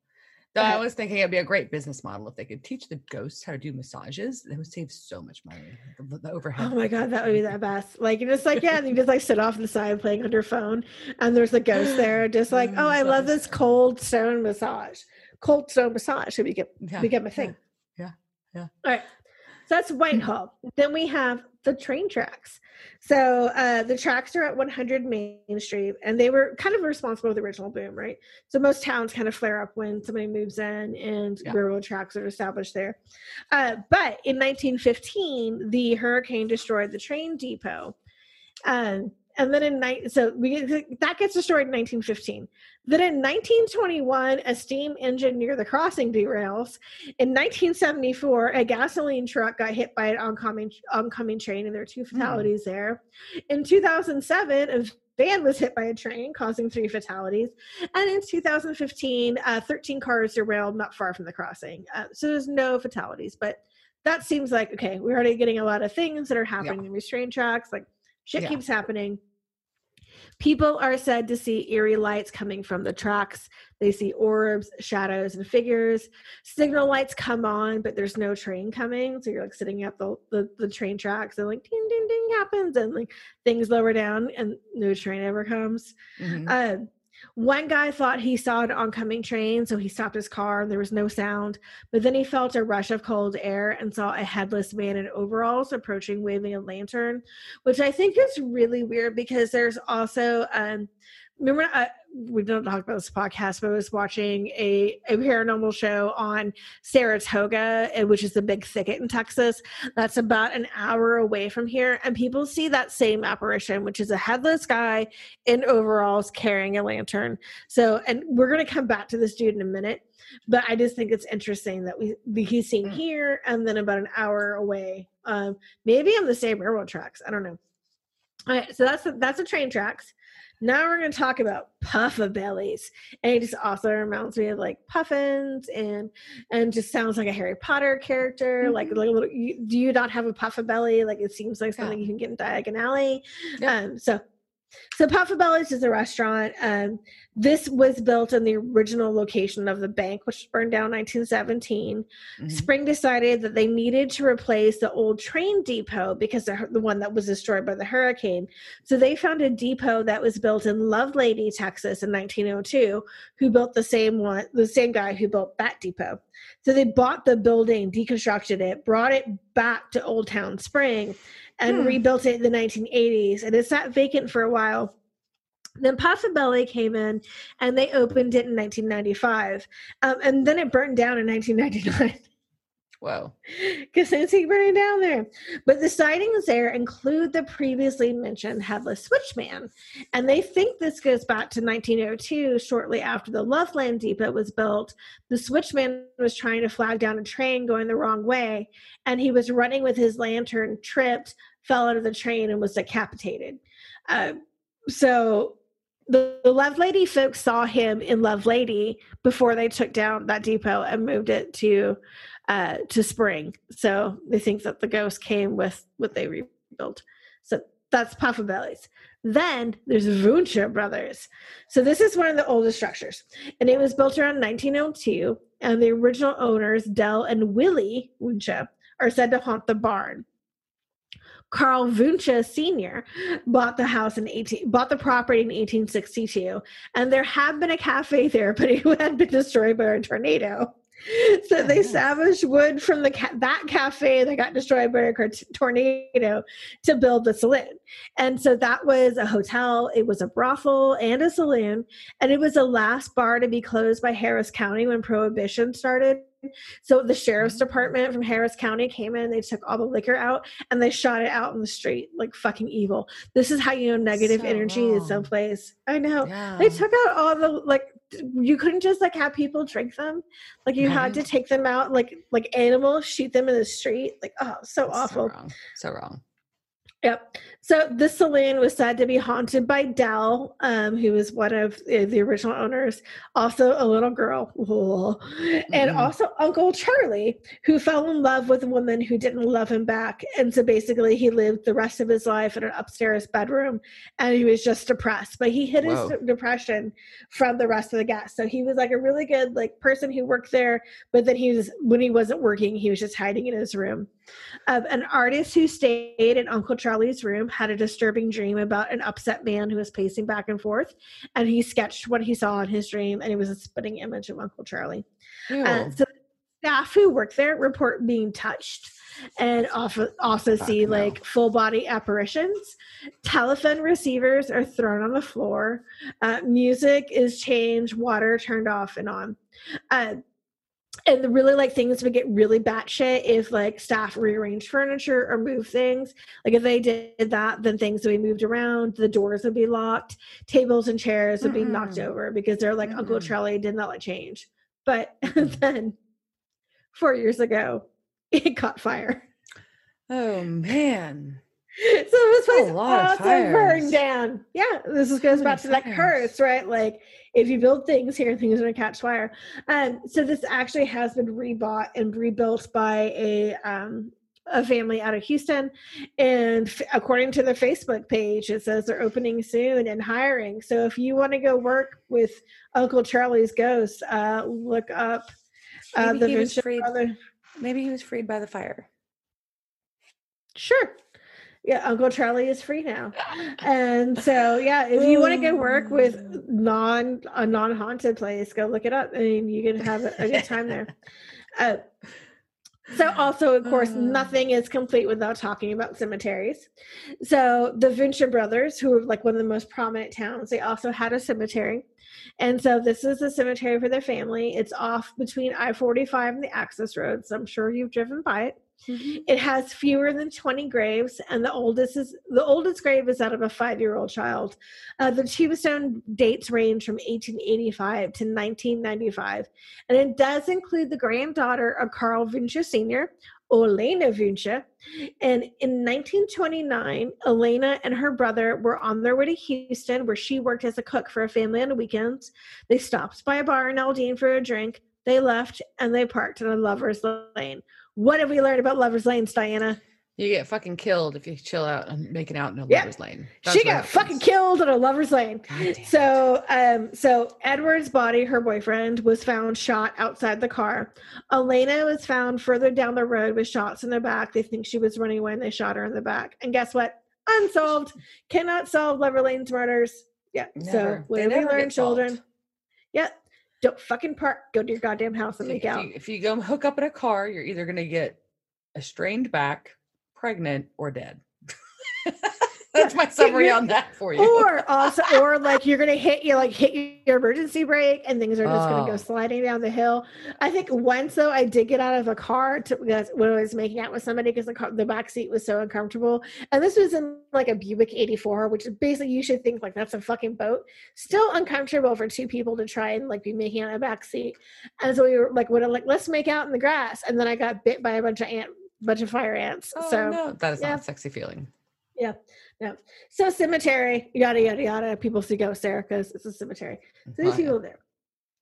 Though I was thinking it'd be a great business model if they could teach the ghosts how to do massages. They would save so much money. The, the overhead. Oh my god, that would be the best. Like just like, yeah, and you just like sit off the side playing on your phone, and there's a ghost there, just like, Mm, oh, I love this cold stone massage. Cold stone massage should become Yeah, become a yeah, thing. yeah, yeah. All right. So that's Whitehall. then we have the train tracks. So uh, the tracks are at 100 Main Street, and they were kind of responsible for the original boom, right? So most towns kind of flare up when somebody moves in and Yeah. railroad tracks are established there. Uh, but in 1915, the hurricane destroyed the train depot. Um, and then in night, so we that gets destroyed in 1915. Then in 1921, a steam engine near the crossing derails. In 1974, a gasoline truck got hit by an oncoming oncoming train, and there were two fatalities there. In 2007, a van was hit by a train, causing three fatalities. And in 2015, uh, 13 cars derailed not far from the crossing. Uh, so there's no fatalities, but that seems like okay. We're already getting a lot of things that are happening in restrained tracks. Like shit Yeah. keeps happening. People are said to see eerie lights coming from the tracks. They see orbs, shadows, and figures. Signal lights come on, but there's no train coming. So you're like sitting at the, the, the train tracks and like ding, ding, ding happens and like things lower down and no train ever comes. Mhm. Uh, one guy thought he saw an oncoming train, so he stopped his car there was no sound. But then he felt a rush of cold air and saw a headless man in overalls approaching, waving a lantern, which I think is really weird because there's also um, remember uh, we don't talk about this podcast, but I was watching a, a paranormal show on Saratoga, uh, which is the big thicket in Texas. That's about an hour away from here, and people see that same apparition, which is a headless guy in overalls carrying a lantern. So, and we're going to come back to this dude in a minute, but I just think it's interesting that we he's seen Mm. here and then about an hour away. Um, maybe on the same railroad tracks. I don't know. All right, so that's the, that's the train tracks. Now we're going to talk about puffa bellies, and it just also reminds me of like puffins, and and just sounds like a Harry Potter character. Like, Mhm. like a little, you, do you not have a puffa belly? Like it seems like Yeah. something you can get in Diagon Alley. Yeah. Um, so so Puffa Bellies is a restaurant. Um, this was built in the original location of the bank, which burned down in 1917. Mhm. Spring decided that they needed to replace the old train depot because the, the one that was destroyed by the hurricane. So they found a depot that was built in Lovelady, Texas in 1902, who built the same one, the same guy who built that depot. So they bought the building, deconstructed it, brought it back to Old Town Spring, and Hmm. rebuilt it in the 1980s. And it sat vacant for a while. Then Puffa came in and they opened it in 1995. Um, and then it burned down in 1999. Wow. Because since he burned down there. But the sightings there include the previously mentioned headless switchman. And they think this goes back to 1902, shortly after the Loveland Depot was built. The switchman was trying to flag down a train going the wrong way, and he was running with his lantern, tripped, fell out of the train, and was decapitated. Uh, so the, the Lovelady folks saw him in Lovelady before they took down that depot and moved it to uh, to spring. So they think that the ghost came with what they rebuilt. So that's Bellies. Then there's Wunsche Brothers. So this is one of the oldest structures, and it was built around 1902. And the original owners, Dell and Willie Wunsche, are said to haunt the barn. Carl Wunsche Sr. bought the house in 18 bought the property in 1862, and there had been a cafe there, but it had been destroyed by a tornado. so they oh, salvaged wood from the ca- that cafe that got destroyed by a tornado to build the saloon. And so that was a hotel, it was a brothel and a saloon, and it was the last bar to be closed by Harris County when prohibition started. So the sheriff's mm-hmm. department from Harris County came in, they took all the liquor out and they shot it out in the street like fucking evil. This is how you know negative so energy wrong. is someplace. I know. Yeah. They took out all the like you couldn't just like have people drink them. Like you right. had to take them out like like animals, shoot them in the street. Like oh, so That's awful. So wrong. So wrong. Yep. So the saloon was said to be haunted by Dell, um, who was one of the original owners, also a little girl, mm-hmm. and also Uncle Charlie, who fell in love with a woman who didn't love him back. And so basically, he lived the rest of his life in an upstairs bedroom, and he was just depressed. But he hid Whoa. his depression from the rest of the guests. So he was like a really good like person who worked there, but then he was when he wasn't working, he was just hiding in his room. An artist who stayed in Uncle Charlie's room had a disturbing dream about an upset man who was pacing back and forth, and he sketched what he saw in his dream, and it was a spitting image of Uncle Charlie. Uh, so staff who work there report being touched and also, also see like full body apparitions. Telephone receivers are thrown on the floor. Uh, music is changed, water turned off and on. Uh, and really like things would get really batshit if like staff rearranged furniture or move things. Like if they did that, then things would be moved around, the doors would be locked, tables and chairs would mm-hmm. be knocked over because they're like mm-hmm. Uncle Charlie did not let change. But then four years ago, it caught fire. Oh man. So this place also burned down. Yeah, this is goes back to that curse, right? Like if you build things here, things are gonna catch fire. Um, so this actually has been rebought and rebuilt by a um a family out of Houston, and f- according to their Facebook page, it says they're opening soon and hiring. So if you want to go work with Uncle Charlie's ghost, uh, look up uh, maybe the he was freed. Brother. Maybe he was freed by the fire. Sure yeah, Uncle Charlie is free now. And so, yeah, if you want to go work with non a non haunted place, go look it up. I mean, you can have a, good time there. Uh, so, also, of course, uh. nothing is complete without talking about cemeteries. So, the Wunsche brothers, who are like one of the most prominent towns, they also had a cemetery. And so, this is the cemetery for their family. It's off between I 45 and the access road. So, I'm sure you've driven by it. Mm-hmm. It has fewer than 20 graves, and the oldest is the oldest grave is that of a five-year-old child. Uh, the tombstone dates range from 1885 to 1995, and it does include the granddaughter of Carl Wunsche Sr., Elena Wunsche. And in 1929, Elena and her brother were on their way to Houston, where she worked as a cook for a family on the weekends. They stopped by a bar in Aldine for a drink. They left and they parked in a lover's lane what have we learned about lovers lanes, Diana? You get fucking killed if you chill out and making out in a lover's lane. That's she got happens. fucking killed in a lover's lane. So, um, so Edward's body, her boyfriend, was found shot outside the car. Elena was found further down the road with shots in the back. They think she was running away and they shot her in the back. And guess what? Unsolved. Cannot solve lover lanes murders. Yeah. Never. So when we learn, children. Yeah, don't fucking park. Go to your goddamn house and make if out. You, if you go hook up in a car, you're either going to get a strained back, pregnant, or dead. That's my summary on that for you. or also, or like you're gonna hit you like hit your emergency brake and things are just gonna Oh. go ah. sliding down the hill. I think once though I did get out of a car to because when I was making out with somebody because the car, the back seat was so uncomfortable, and this was in like a Buick '84, which is basically you should think like that's a fucking boat. Still uncomfortable for two people to try and like be making out in a back seat, and so we were like, "What? Like let's make out in the grass," and then I got bit by a bunch of ant, bunch of fire ants. Oh, so no, that is yeah. not a sexy feeling. So cemetery, yada yada yada. People see ghosts there because it's a cemetery. So Oh, there's yeah. people there.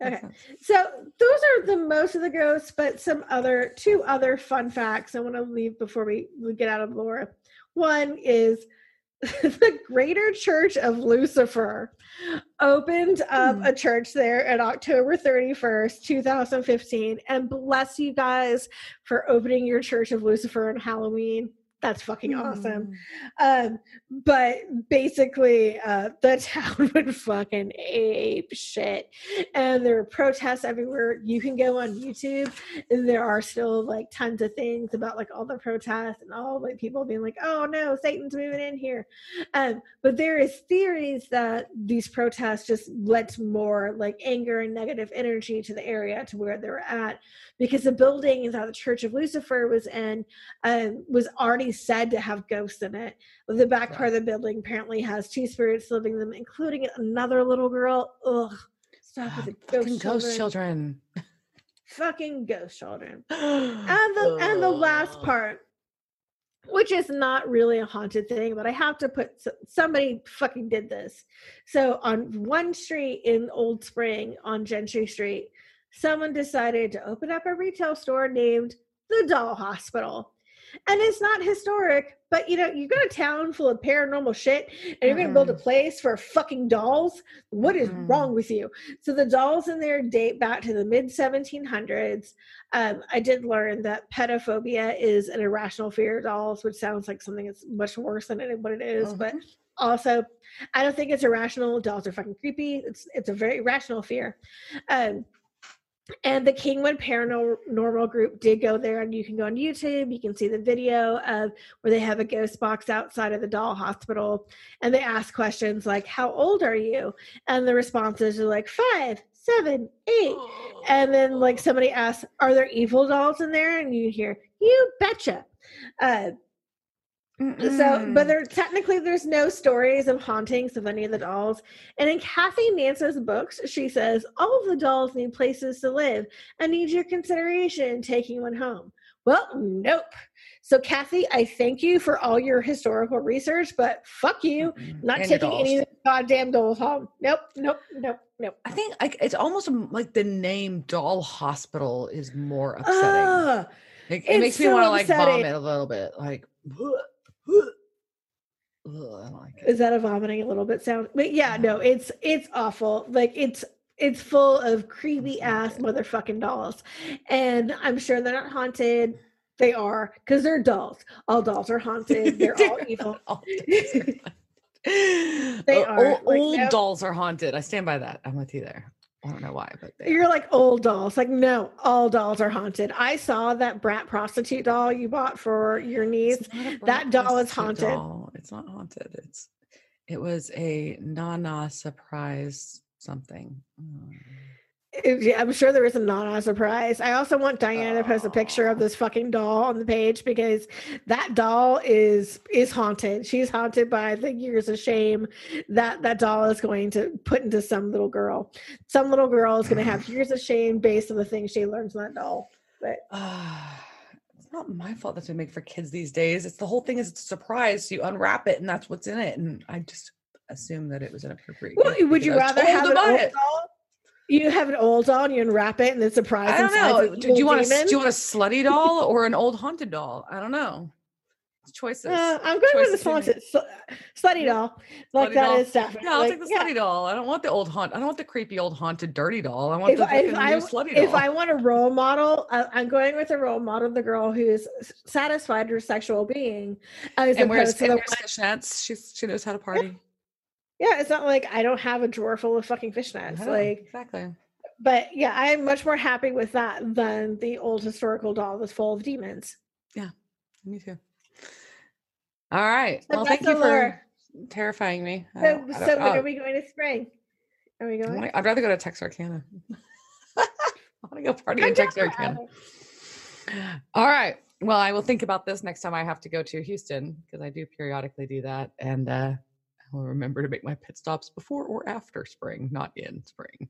Okay. So those are the most of the ghosts, but some other two other fun facts I want to leave before we, we get out of lore. One is the Greater Church of Lucifer opened up Hmm. a church there at October 31st, 2015. And bless you guys for opening your Church of Lucifer on Halloween. That's fucking awesome. Mm. um but basically uh the town would fucking ape shit. And there were protests everywhere. You can go on youtube and there are still like tons of things about like all the protests and all like people being like oh no satan's moving in here. Um but there is theories that these protests just led to more like anger and negative energy to the area to where they're at because the building that the church of lucifer was in um, was already said to have ghosts in it. The back part of the building apparently has two spirits living in them, including another little girl. Ugh. Stop with the Fucking ghost, ghost children. children. Fucking ghost children. And the and the last part, which is not really a haunted thing, but I have to put somebody fucking did this. So on one street in Old Spring on Gentry Street, someone decided to open up a retail store named the Doll Hospital. And it's not historic, but you know, you got a town full of paranormal shit and you're gonna build a place for fucking dolls. What is Mm-mm. wrong with you? So the dolls in there date back to the mid 1700s. Um, I did learn that pediophobia is an irrational fear of dolls, which sounds like something that's much worse than it, what it is. But Mhm. also, I don't think it's irrational. Dolls are fucking creepy. It's it's a very irrational fear. Um, and the Kingwood Paranormal Group did go there, and you can go on YouTube. You can see the video of where they have a ghost box outside of the doll hospital, and they ask questions like, "How old are you?" And the responses are like five, seven, eight. And then like somebody asks, "Are there evil dolls in there?" And you hear, "You betcha." Uh, so, but there technically there's no stories of hauntings of any of the dolls. And in Kathy Nance's books, she says all of the dolls need places to live and need your consideration in taking one home. Well, nope. So, Kathy, I thank you for all your historical research, but fuck you, Mm-mm. not And taking any of the goddamn dolls home. Nope, nope, nope, nope. I think like it's almost um, like the name doll hospital is more upsetting. Ugh. it, it it's makes me want to like upsetting. vomit a little bit. Like, Ugh, I like it. is that a vomiting a little bit sound but yeah no it's it's awful like it's it's full of creepy ass good. motherfucking dolls and i'm sure they're not haunted they are because they're dolls all dolls are haunted they're all evil All dolls are haunted. They are, Old, like, old nope. dolls are haunted. I stand by that. I'm with you there. I don't know why, but you're are. like old dolls like no all dolls are haunted i saw that brat prostitute doll you bought for your niece It's not a that doll is haunted. doll. It's not haunted. It's it was a Nana surprise something. Mm. I'm sure there is a not a surprise. I also want Diana to post a picture of this fucking doll on the page because that doll is is haunted. She's haunted by the years of shame that that doll is going to put into some little girl. Some little girl is going to have years of shame based on the things she learns from that doll. But Ah, it's not my fault that we make for kids these days. It's the whole thing is it's a surprise. You unwrap it and that's what's in it. And I just assume that it was inappropriate. well, would you rather have an old it. doll? You have an old doll and you unwrap it and then surprise. I don't know. Do, do you want a do you want a slutty doll or an old haunted doll? I don't know. It's choices. Uh, I'm going with the Choices you make. haunted sl- slutty doll. Like Slutty that doll. is definitely. Yeah, I'll like, take the yeah. slutty doll. I don't want the old haunt. I don't want the creepy old haunted dirty doll. I want if, the if I slutty doll. if I want a role model, I, I'm going with a role model, of the girl who's satisfied her sexual being, as and wears, and the wears fishnets. She's she knows how to party. Yeah, it's not like I don't have a drawer full of fucking fishnets. Like, exactly. but yeah, I'm much more happy with that than the old historical doll that's full of demons. Yeah, me too. All right. So Well, thank you for terrifying me. So, so when oh, are we going to spring? Are we going? I'd rather go to Texarkana. I want to go party in Texarkana. All right. Well, I will think about this next time I have to go to Houston because I do periodically do that, and uh, Will remember to make my pit stops before or after spring, not in spring.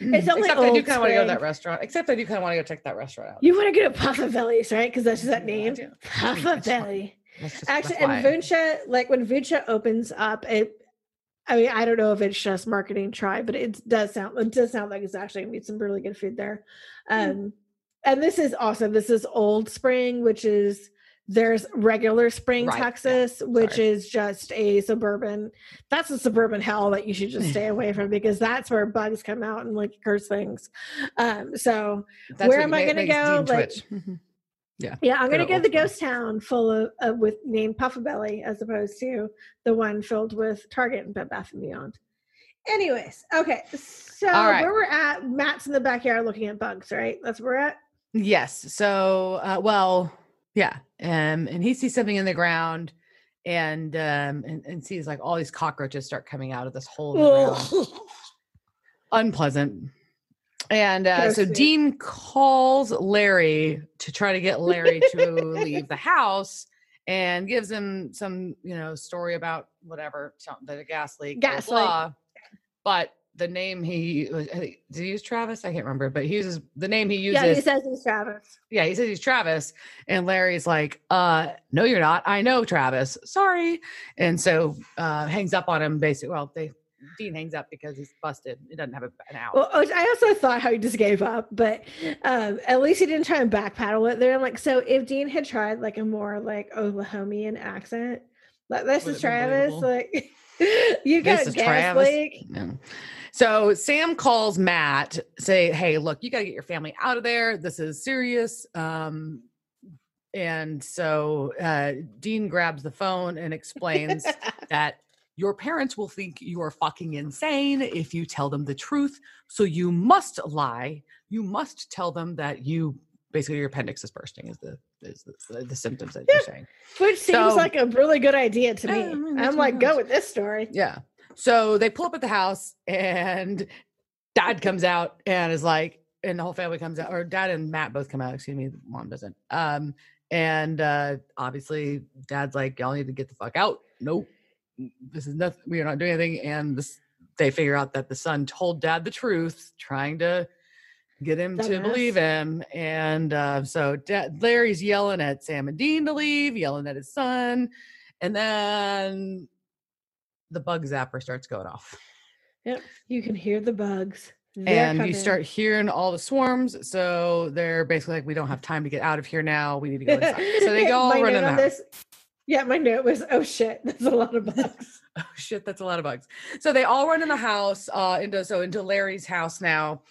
It's only Except I do kind of want to go to that restaurant. Except I do kind of want to go check that restaurant out. You want to go to Puffa Bellies, right? Because that's just that name. do. Puffa Belly. Just- Actually, and. Vuncha, like when Vuncha opens up, it. I mean, I don't know if it's just marketing try, but it does sound it does sound like it's actually gonna be some really good food there. Hmm. Um, and this is awesome. this is Old Spring, which is there's regular Spring, Right, yeah, Texas, which is just a suburban. That's a suburban hell that you should just stay away from because that's where bugs come out and like curse things. Um, so That's where am I gonna go? Dean Like- twitch. Mhm. yeah, I'm gonna go the ghost town full of uh, with named Puffabelly as opposed to the one filled with Target and Bed Bath and Beyond. Anyways, okay, so right. where we're at, Matt's in the backyard looking at bugs, right? That's where we're at. Yes. So, uh, well, yeah. Um, and he sees something in the ground and um and, and sees like all these cockroaches start coming out of this hole in the ground. Unpleasant. And uh, so Dean calls Larry to try to get Larry to leave the house and gives him some, you know, story about whatever, something, the gas leak, Gas blah. leak. But the name he was, I think- did he use Travis? I can't remember, but he uses the name he uses yeah, he says he's Travis. yeah, he says he's Travis. And Larry's like, uh, no, you're not. I know Travis. Sorry. And so uh hangs up on him basically. Well, they Dean hangs up because he's busted. He doesn't have a, an out. Well, I also thought how he just gave up, but um, at least he didn't try and backpedal it there. I'm like, so if Dean had tried like a more like Oklahomian accent, like this Would is Travis, like you got gas leak. No. So Sam calls Matt, say, hey, look, you gotta get your family out of there. This is serious. Um and so uh Dean grabs the phone and explains that your parents will think you're fucking insane if you tell them the truth. So you must lie. You must tell them that you basically your appendix is bursting is the is the, the symptoms that you're saying. Which seems So- like a really good idea to me. I mean, what like, go with this story. Yeah. So they pull up at the house and dad comes out and is like, and the whole family comes out, or dad and Matt both come out, excuse me, mom doesn't. Um, and uh obviously dad's like, Y'all need to get the fuck out. Nope. This is nothing, we are not doing anything. And this they figure out that the son told dad the truth, trying to get him to believe him. And uh, so dad, Larry's yelling at Sam and Dean to leave, yelling at his son. And then the bug zapper starts going off. Yep. You can hear the bugs. They're and you start hearing all the swarms. So they're basically like, we don't have time to get out of here now. We need to go inside. So they go all My run in the house. this- Yeah, my note was, oh shit, that's a lot of bugs. oh shit, that's a lot of bugs. So they all run in the house, uh, into so into Larry's house now.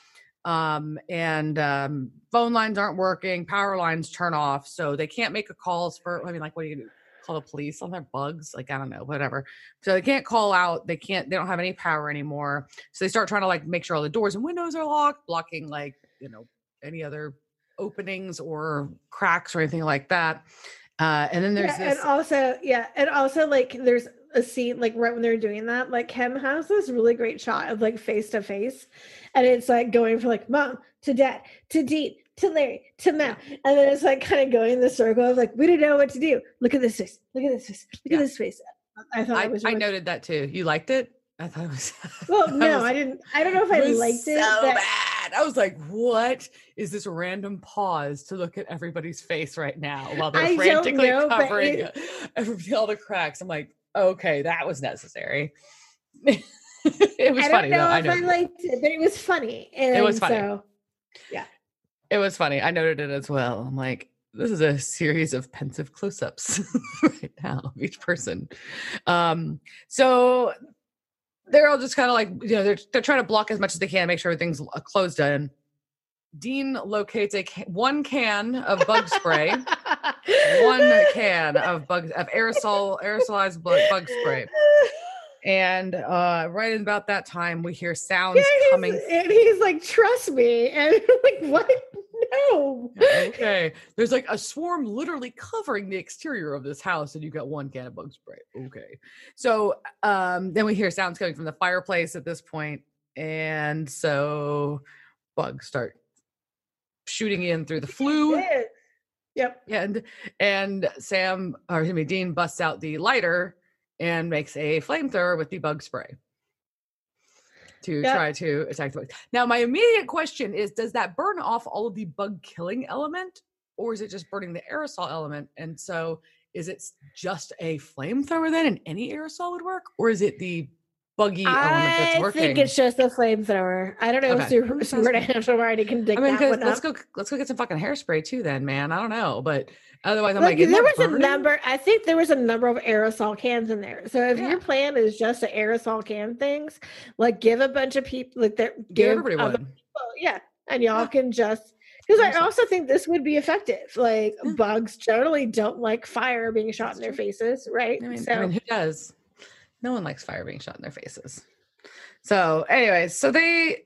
Um, and um phone lines aren't working, power lines turn off, so they can't make a calls for I mean, like what are you gonna do? Call the police on their bugs? Like, I don't know, whatever. So they can't call out, they can't, they don't have any power anymore. So they start trying to like make sure all the doors and windows are locked, blocking like, you know, any other openings or cracks or anything like that. Uh, and then there's Yeah, this and also, yeah, and also like there's a scene like right when they're doing that, like Kim has this really great shot of like face to face, and it's like going from like mom to dad to Dean to Larry to Matt, and then it's like kind of going in the circle of like we don't know what to do. Look at this face. Look at this face. Look Yeah. at this face. I thought I, it was. I noted that too. You liked it? I thought it was. Well, no, was- I didn't. I don't know if I was liked it. So bad. I was like, "What is this random pause to look at everybody's face right now while they're I frantically know, covering it- every, all the cracks?" I'm like, "Okay, that was necessary." it was I funny don't know though. I if know I liked it, but it was funny. And was funny. So, it was funny. I noted it as well. I'm like, this is a series of pensive close-ups right now of each person. Um, so they're all just kind of like, you know, they're they're trying to block as much as they can, make sure everything's uh, closed in. Dean locates a ca- one can of bug spray, one can of bug of aerosol aerosolized bug, bug spray, and uh, right about that time we hear sounds Yeah, he's- coming and he's like, "Trust me," and I'm like, "What? no. okay. There's like a swarm literally covering the exterior of this house, and you got one can of bug spray. Okay. So um, then we hear sounds coming from the fireplace at this point, and so bugs start shooting in through the flue. Yeah. Yep. And and Sam or excuse me, Dean busts out the lighter and makes a flamethrower with the bug spray to Yep. try to attack the bug. Now, my immediate question is: Does that burn off all of the bug killing element, or is it just burning the aerosol element? And so, is it just a flamethrower then, and any aerosol would work, or is it the buggy I think it's just a flamethrower. I don't know Okay. if Super. Supernatural already can dig I mean, that one let's up. go. Let's go get some fucking hairspray too, then, man. I don't know, but otherwise, I'm like, isn't there was a number. I think there was a number of aerosol cans in there. So if Yeah. your plan is just to aerosol can things, like give a bunch of people, like there, Give give everybody one. people, yeah, and y'all Yeah. can just. Because I also think this would be effective. Like Yeah. bugs generally don't like fire being shot That's in their true. faces, right? I mean, so I mean, who does? No one likes fire being shot in their faces. So, anyways, so they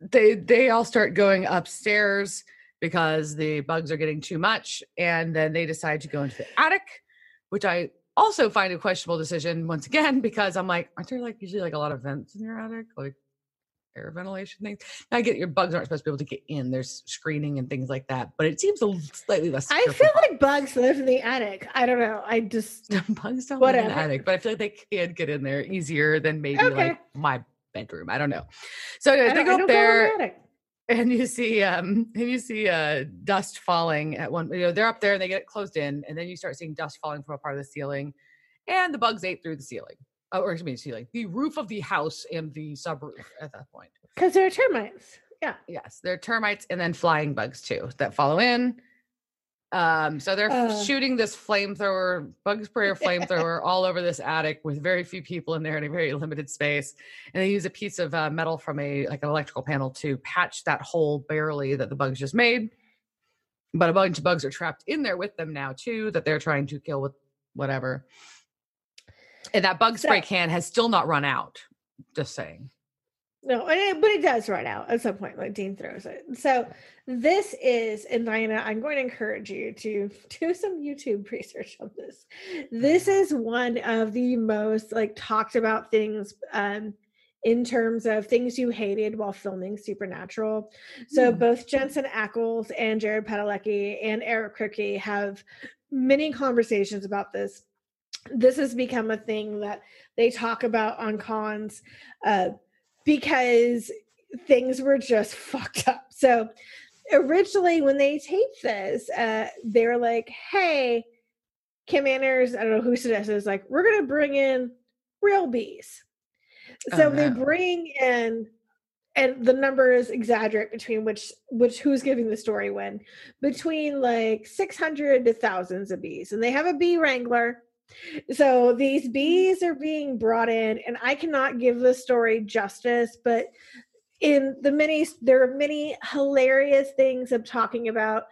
they they all start going upstairs because the bugs are getting too much, and then they decide to go into the attic, which I also find a questionable decision once again because I'm like, aren't there like usually like a lot of vents in your attic, like air ventilation things? I get your bugs aren't supposed to be able to get in. There's screening and things like that, but it seems a slightly less. I feel like bugs live in the attic. I don't know. I just bugs don't live in the attic, but I feel like they can get in there easier than maybe Okay. like my bedroom. I don't know. So anyways, I they go up don't go in there the and you see um and you see uh dust falling at one you know they're up there and they get closed in and then you start seeing dust falling from a part of the ceiling and the bugs ate through the ceiling. Oh, or excuse me, ceiling, the roof of the house and the subroof at that point. Because there are termites. Yeah. Yes, there are termites and then flying bugs too that follow in. Um, so they're Uh. shooting this flamethrower, bug sprayer flamethrower all over this attic with very few people in there in a very limited space. And they use a piece of uh, metal from a like an electrical panel to patch that hole barely that the bugs just made. But a bunch of bugs are trapped in there with them now too that they're trying to kill with whatever. And that bug spray So- can has still not run out. Just saying. No, but it does run out at some point. Like Dean throws it. So this is, and Diana, I'm going to encourage you to do some YouTube research on this. This is one of the most like talked about things um, in terms of things you hated while filming Supernatural. So Hmm. both Jensen Ackles and Jared Padalecki and Eric Kripke have many conversations about this. This has become a thing that they talk about on cons. Uh, because things were just fucked up. So originally when they taped this, uh, they were like, hey, Kim Manners, I don't know who suggested this, like, we're gonna bring in real bees. So Oh, they bring in and the numbers exaggerate between which which who's giving the story when between like 600 to thousands of bees and they have a bee wrangler so these bees are being brought in and i cannot give the story justice but in the many there are many hilarious things of talking about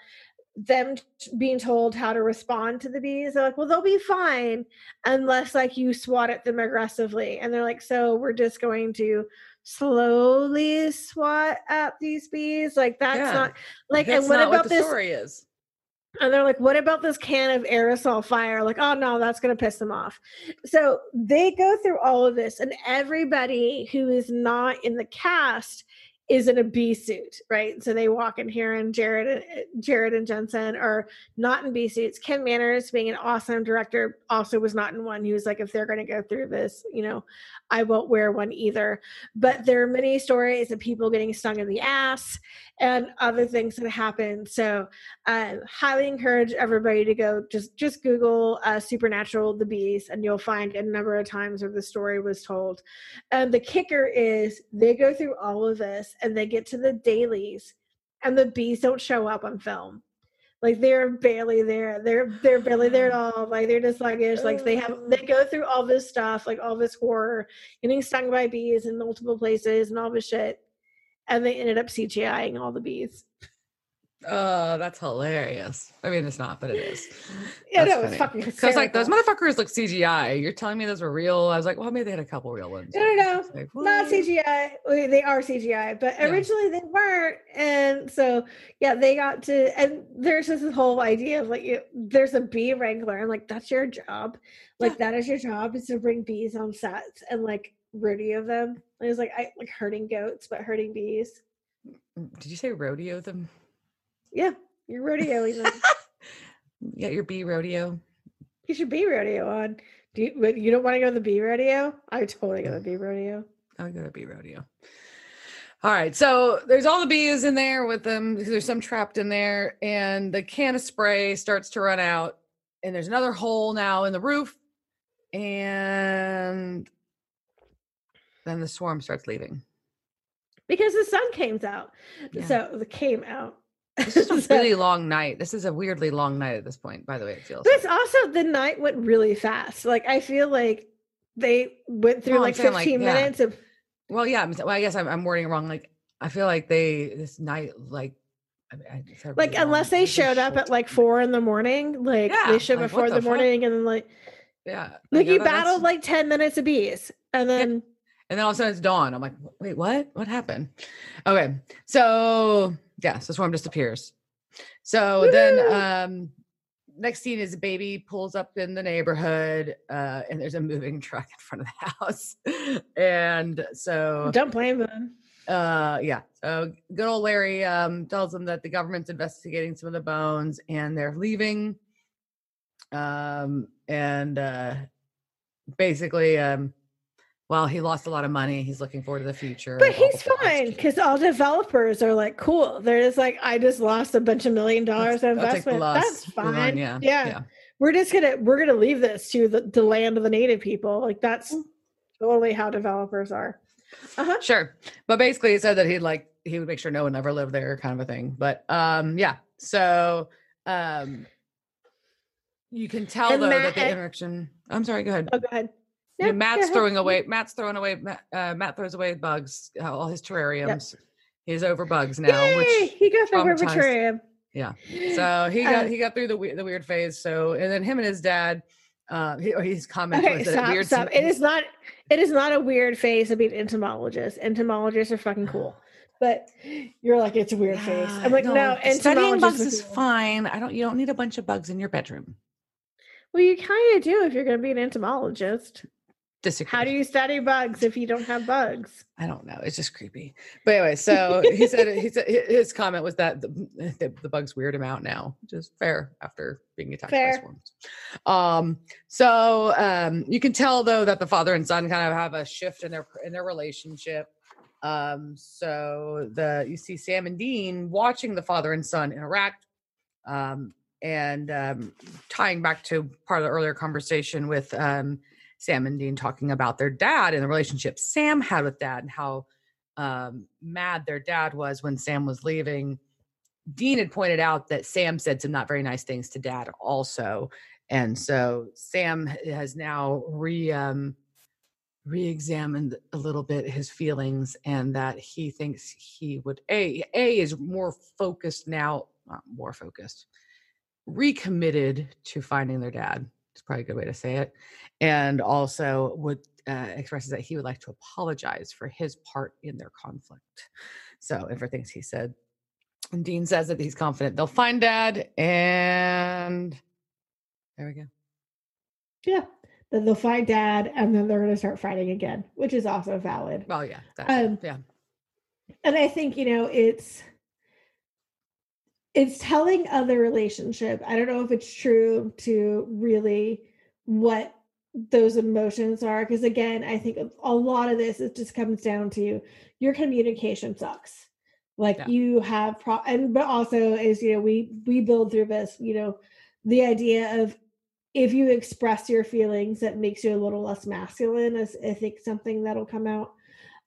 them being told how to respond to the bees. They're like well they'll be fine unless like you swat at them aggressively. And they're like so we're just going to slowly swat at these bees? Like that's Yeah, not like That's and what about what the this story is. And they're like, what about this can of aerosol fire? Like, oh no, that's going to piss them off. So they go through all of this, and everybody who is not in the cast is in a bee suit, right? So they walk in here, and Jared, Jared and Jensen are not in bee suits. Kim Manners, being an awesome director, also was not in one. He was like, if they're going to go through this, you know, I won't wear one either. But there are many stories of people getting stung in the ass and other things that happen. So uh, highly encourage everybody to go just just google uh, supernatural the bees and you'll find a number of times where the story was told and the kicker is they go through all of this and they get to the dailies and the bees don't show up on film like they're barely there. They're they're barely there at all. Like they're just sluggish like they have they go through all this stuff like all this horror getting stung by bees in multiple places and all this shit. And they ended up cgiing all the bees Oh, that's hilarious. I mean, it's not, but it is. Yeah, That's no, it's fucking. So it's like those motherfuckers look CGI. You're telling me those were real? I was like, well, maybe they had a couple real ones. No, no, no, like, not? CGI. They are CGI, but Yeah. originally they weren't. And so, yeah, they got to. And there's this whole idea of like, you, there's a bee wrangler, and like that's your job. Like that is your job is to bring bees on sets and like rodeo them. And it's like I like herding goats, but herding bees. Mm, mm, did you say rodeo them? Yeah, you're rodeoing them. Yeah, your bee rodeo. you should bee rodeo on. Do you? You don't want to go to the bee rodeo? I totally go to the bee mm. rodeo. I go to bee rodeo. All right, so there's all the bees in there with them. There's some trapped in there, and the can of spray starts to run out, and there's another hole now in the roof, and then the swarm starts leaving. because the sun came out. Yeah. So the came out. This is a So- really long night. This is a weirdly long night at this point. By the way, it feels. but it's also the night went really fast. Like I feel like they went through like saying, like, 15 yeah. minutes of Well, yeah. Well, I guess I'm, I'm wording it wrong. Like, I feel like they this night, like, I mean, I- a like long- unless they showed up at like four in the morning, like Yeah, they showed like, in the, the morning and then like yeah, like yeah, you that's- battled like 10 minutes of bees and then and then all of a sudden it's dawn. I'm like, wait, what? What happened? Okay, so yeah, so swarm disappears. So then, um, next scene is a baby pulls up in the neighborhood, uh, and there's a moving truck in front of the house, and so don't blame them. uh yeah so good old larry um tells them that the government's investigating some of the bones and they're leaving um and uh basically um well he lost a lot of money he's looking forward to the future But he's fine because all developers are like cool. They're just like, I just lost a bunch of million dollars in investment. That's fine. yeah yeah. yeah. We're just gonna we're gonna leave this to the, the land of the native people. Like that's Mm. totally how developers are. Uh-huh. Sure. But basically he said that he'd like he would make sure no one ever lived there kind of a thing. But um yeah. So um you can tell And though Matt- that the interaction i'm sorry go ahead. Oh go ahead Yeah, Yeah, Matt's ahead. throwing away. Matt's throwing away. Matt, uh, Matt throws away bugs. uh, All his terrariums. He's over bugs now. Yay, Which he got the traumatized. Herbitorium. Yeah. so he got Uh, he got through the we- the weird phase. So and then him and his dad. Uh, he, his comment okay was stop weird. stop it is not it is not a weird phase of being entomologist entomologists are fucking cool but you're like it's a weird phase i'm like no, studying bugs is cool. fine. I don't. You don't need a bunch of bugs in your bedroom. well you kind of do if you're going to be an entomologist Disagree. how do you study bugs if you don't have bugs I don't know. It's just creepy. But anyway, so he said he said his comment was that the, the, the bugs weird him out now, which is fair after being attacked Fair. by swarms. Um, so um, you can tell though that the father and son kind of have a shift in their in their relationship. Um, so the you see Sam and Dean watching the father and son interact, um, and um, tying back to part of the earlier conversation with um, Sam and Dean talking about their dad and the relationship Sam had with dad and how um, mad their dad was when Sam was leaving. Dean had pointed out that Sam said some not very nice things to dad also. And so Sam has now re um, re-examined a little bit his feelings and that he thinks he would a a is more focused now not more focused recommitted to finding their dad it's probably a good way to say it and also would uh, expresses that he would like to apologize for his part in their conflict so and for things he said and dean says that he's confident they'll find dad and there we go Yeah. Then they'll find dad and then they're going to start fighting again, which is also valid. well yeah Um, yeah And I think, you know, it's it's telling of the relationship. I don't know if it's true to really what those emotions are because again, I think a lot of this it just comes down to your communication sucks. Like Yeah. you have pro and but also is you know we we build through this, you know, the idea of if you express your feelings that makes you a little less masculine is i think something that'll come out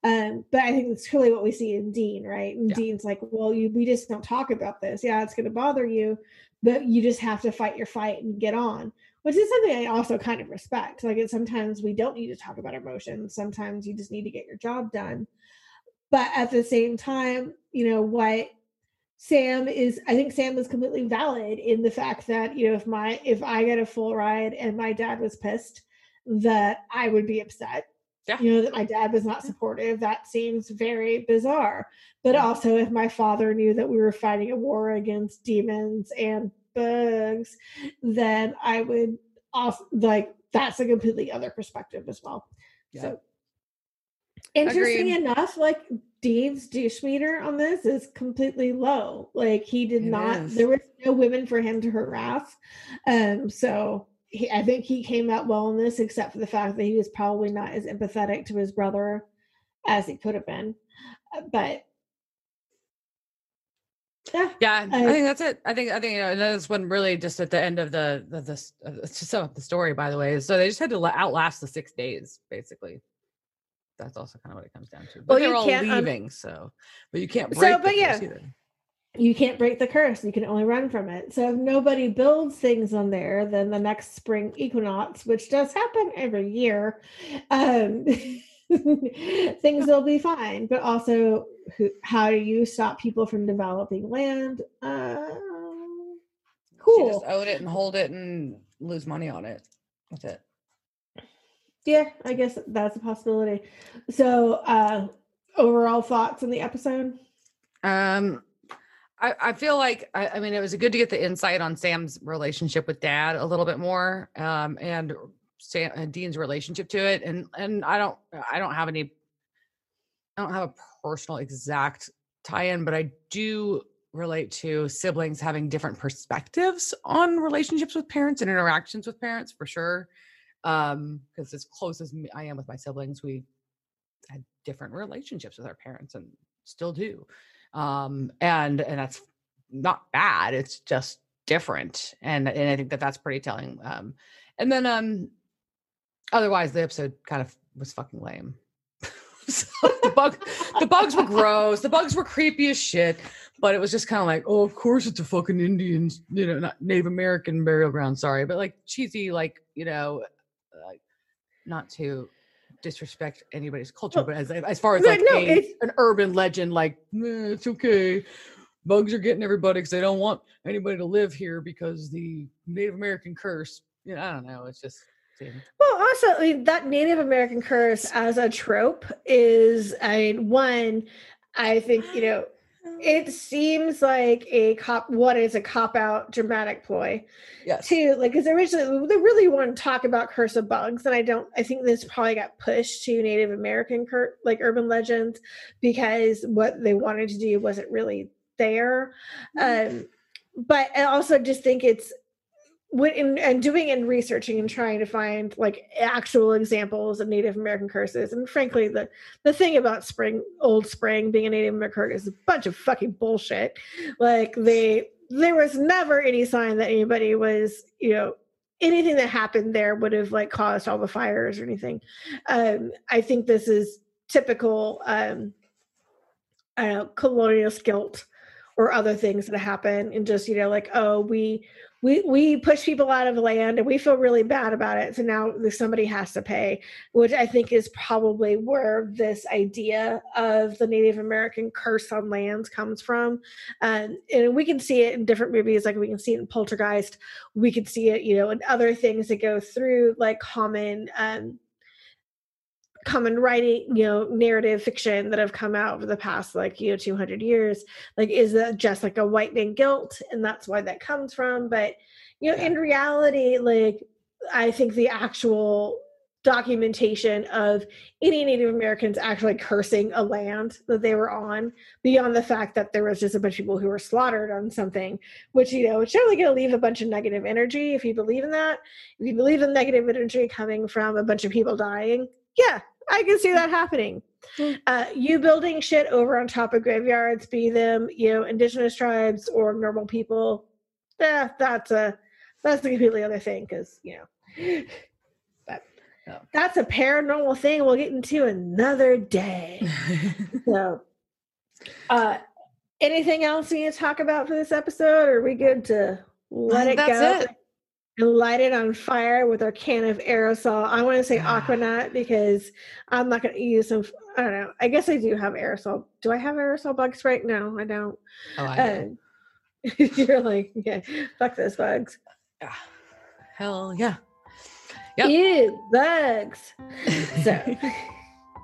um but i think that's really what we see in dean right? And Yeah. dean's like well you we just don't talk about this. Yeah it's going to bother you but you just have to fight your fight and get on which is something i also kind of respect. Like it sometimes we don't need to talk about emotions. Sometimes you just need to get your job done. But at the same time you know what Sam is I think Sam is completely valid in the fact that, you know, if my if I get a full ride and my dad was pissed, that I would be upset. Yeah. You know, that my dad was not supportive. That seems very bizarre. But also if my father knew that we were fighting a war against demons and bugs, then I would off like that's a completely other perspective as well. Yeah. So interesting Agreed. enough, like Dave's douche meter on this is completely low. Like he did It not is. there was no women for him to harass. Um so he, I think he came out well in this, except for the fact that he was probably not as empathetic to his brother as he could have been. Uh, But yeah, Yeah, I, I- think that's it. I think I think you know, and that's when really just at the end of the the this uh, it's just up the story by the way. So they just had to outlast the six days basically. That's also kind of what it comes down to. But Well, they're all um, leaving, so but you can't So, but yeah. either. You can't break the curse. You can only run from it. So if nobody builds things on there, then the next spring equinox, which does happen every year, um, things will be fine. But also, who, how do you stop people from developing land? Uh, cool. just own it and hold it and lose money on it. That's it. Yeah, I guess that's a possibility. So, uh, overall thoughts on the episode? Um, I, I feel like I, I mean it was good to get the insight on Sam's relationship with Dad a little bit more, um, and Sam and Dean's relationship to it. And and I don't I don't have any I don't have a personal exact tie-in, but I do relate to siblings having different perspectives on relationships with parents and interactions with parents for sure. Um, because as close as I am with my siblings, we had different relationships with our parents and still do um and and that's not bad it's just different and and i think that that's pretty telling um and then um otherwise the episode kind of was fucking lame. The bug the bugs were gross the bugs were creepy as shit but it was just kind of like oh of course it's a fucking indians you know not native american burial ground sorry but like cheesy like you know like not to disrespect anybody's culture Well, but as as far as like no, a, an urban legend like "Nah, it's okay. Bugs are getting everybody because they don't want anybody to live here because the native american curse. You know i don't know it's just seemed- Well, also I mean, that Native American curse as a trope is, I mean, one, I think you know, it seems like a cop. What is a cop out dramatic ploy? yes Two, like, because originally they really want to talk about curse of bugs, and I don't. I think this probably got pushed to Native American cur- like urban legends because what they wanted to do wasn't really there. Um, but I also just think it's in, and doing and researching and trying to find like actual examples of Native American curses. And frankly, the the thing about spring, old spring being a Native American curse is a bunch of fucking bullshit. Like they, there was never any sign that anybody was, you know, anything that happened there would have like caused all the fires or anything. Um, I think this is typical. Um, I don't know, colonial guilt or other things that happen and just you know like oh we we we push people out of land and we feel really bad about it. So now somebody has to pay which i think is probably where this idea of the native american curse on lands comes from. Um, and we can see it in different movies like we can see it in poltergeist. We can see it you know in other things that go through like common um, common writing you know narrative fiction that have come out over the past like you know 200 years like is that just like a white man guilt? And that's why that comes from. But you know Yeah. in reality like i think the actual documentation of any native americans actually cursing a land that they were on beyond the fact that there was just a bunch of people who were slaughtered on something which you know it's certainly going to leave a bunch of negative energy if you believe in that. If you believe in negative energy coming from a bunch of people dying yeah i can see that happening. Uh, you building shit over on top of graveyards be them you know indigenous tribes or normal people yeah that's a that's a completely other thing because you know. But Yeah. that's a paranormal thing we'll get into another day. So uh anything else we need to talk about for this episode or are we good to let it that's go? it and light it on fire with our can of aerosol. I want to say Aqua Net because I'm not going to use some. I don't know. I guess I do have aerosol. Do I have aerosol bugs right now? I don't. Oh, I. Uh, you're like, yeah, fuck those bugs. Yeah. Hell yeah. Yep. Ew, bugs. So,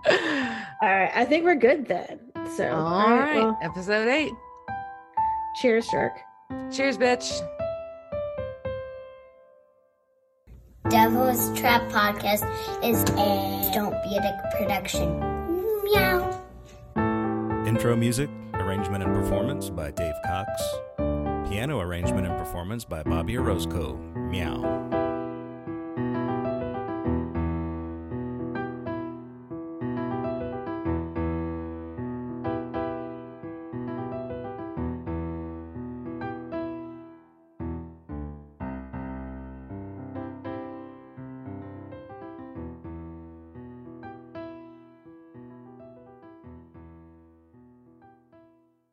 all right. I think we're good then. So, All right. well, Episode eight. cheers, jerk. Cheers, bitch. Devil's Trap Podcast is a Don't Be a Dick production. Meow. Intro music, arrangement and performance by Dave Cox. Piano arrangement and performance by Bobby Orozco. Meow.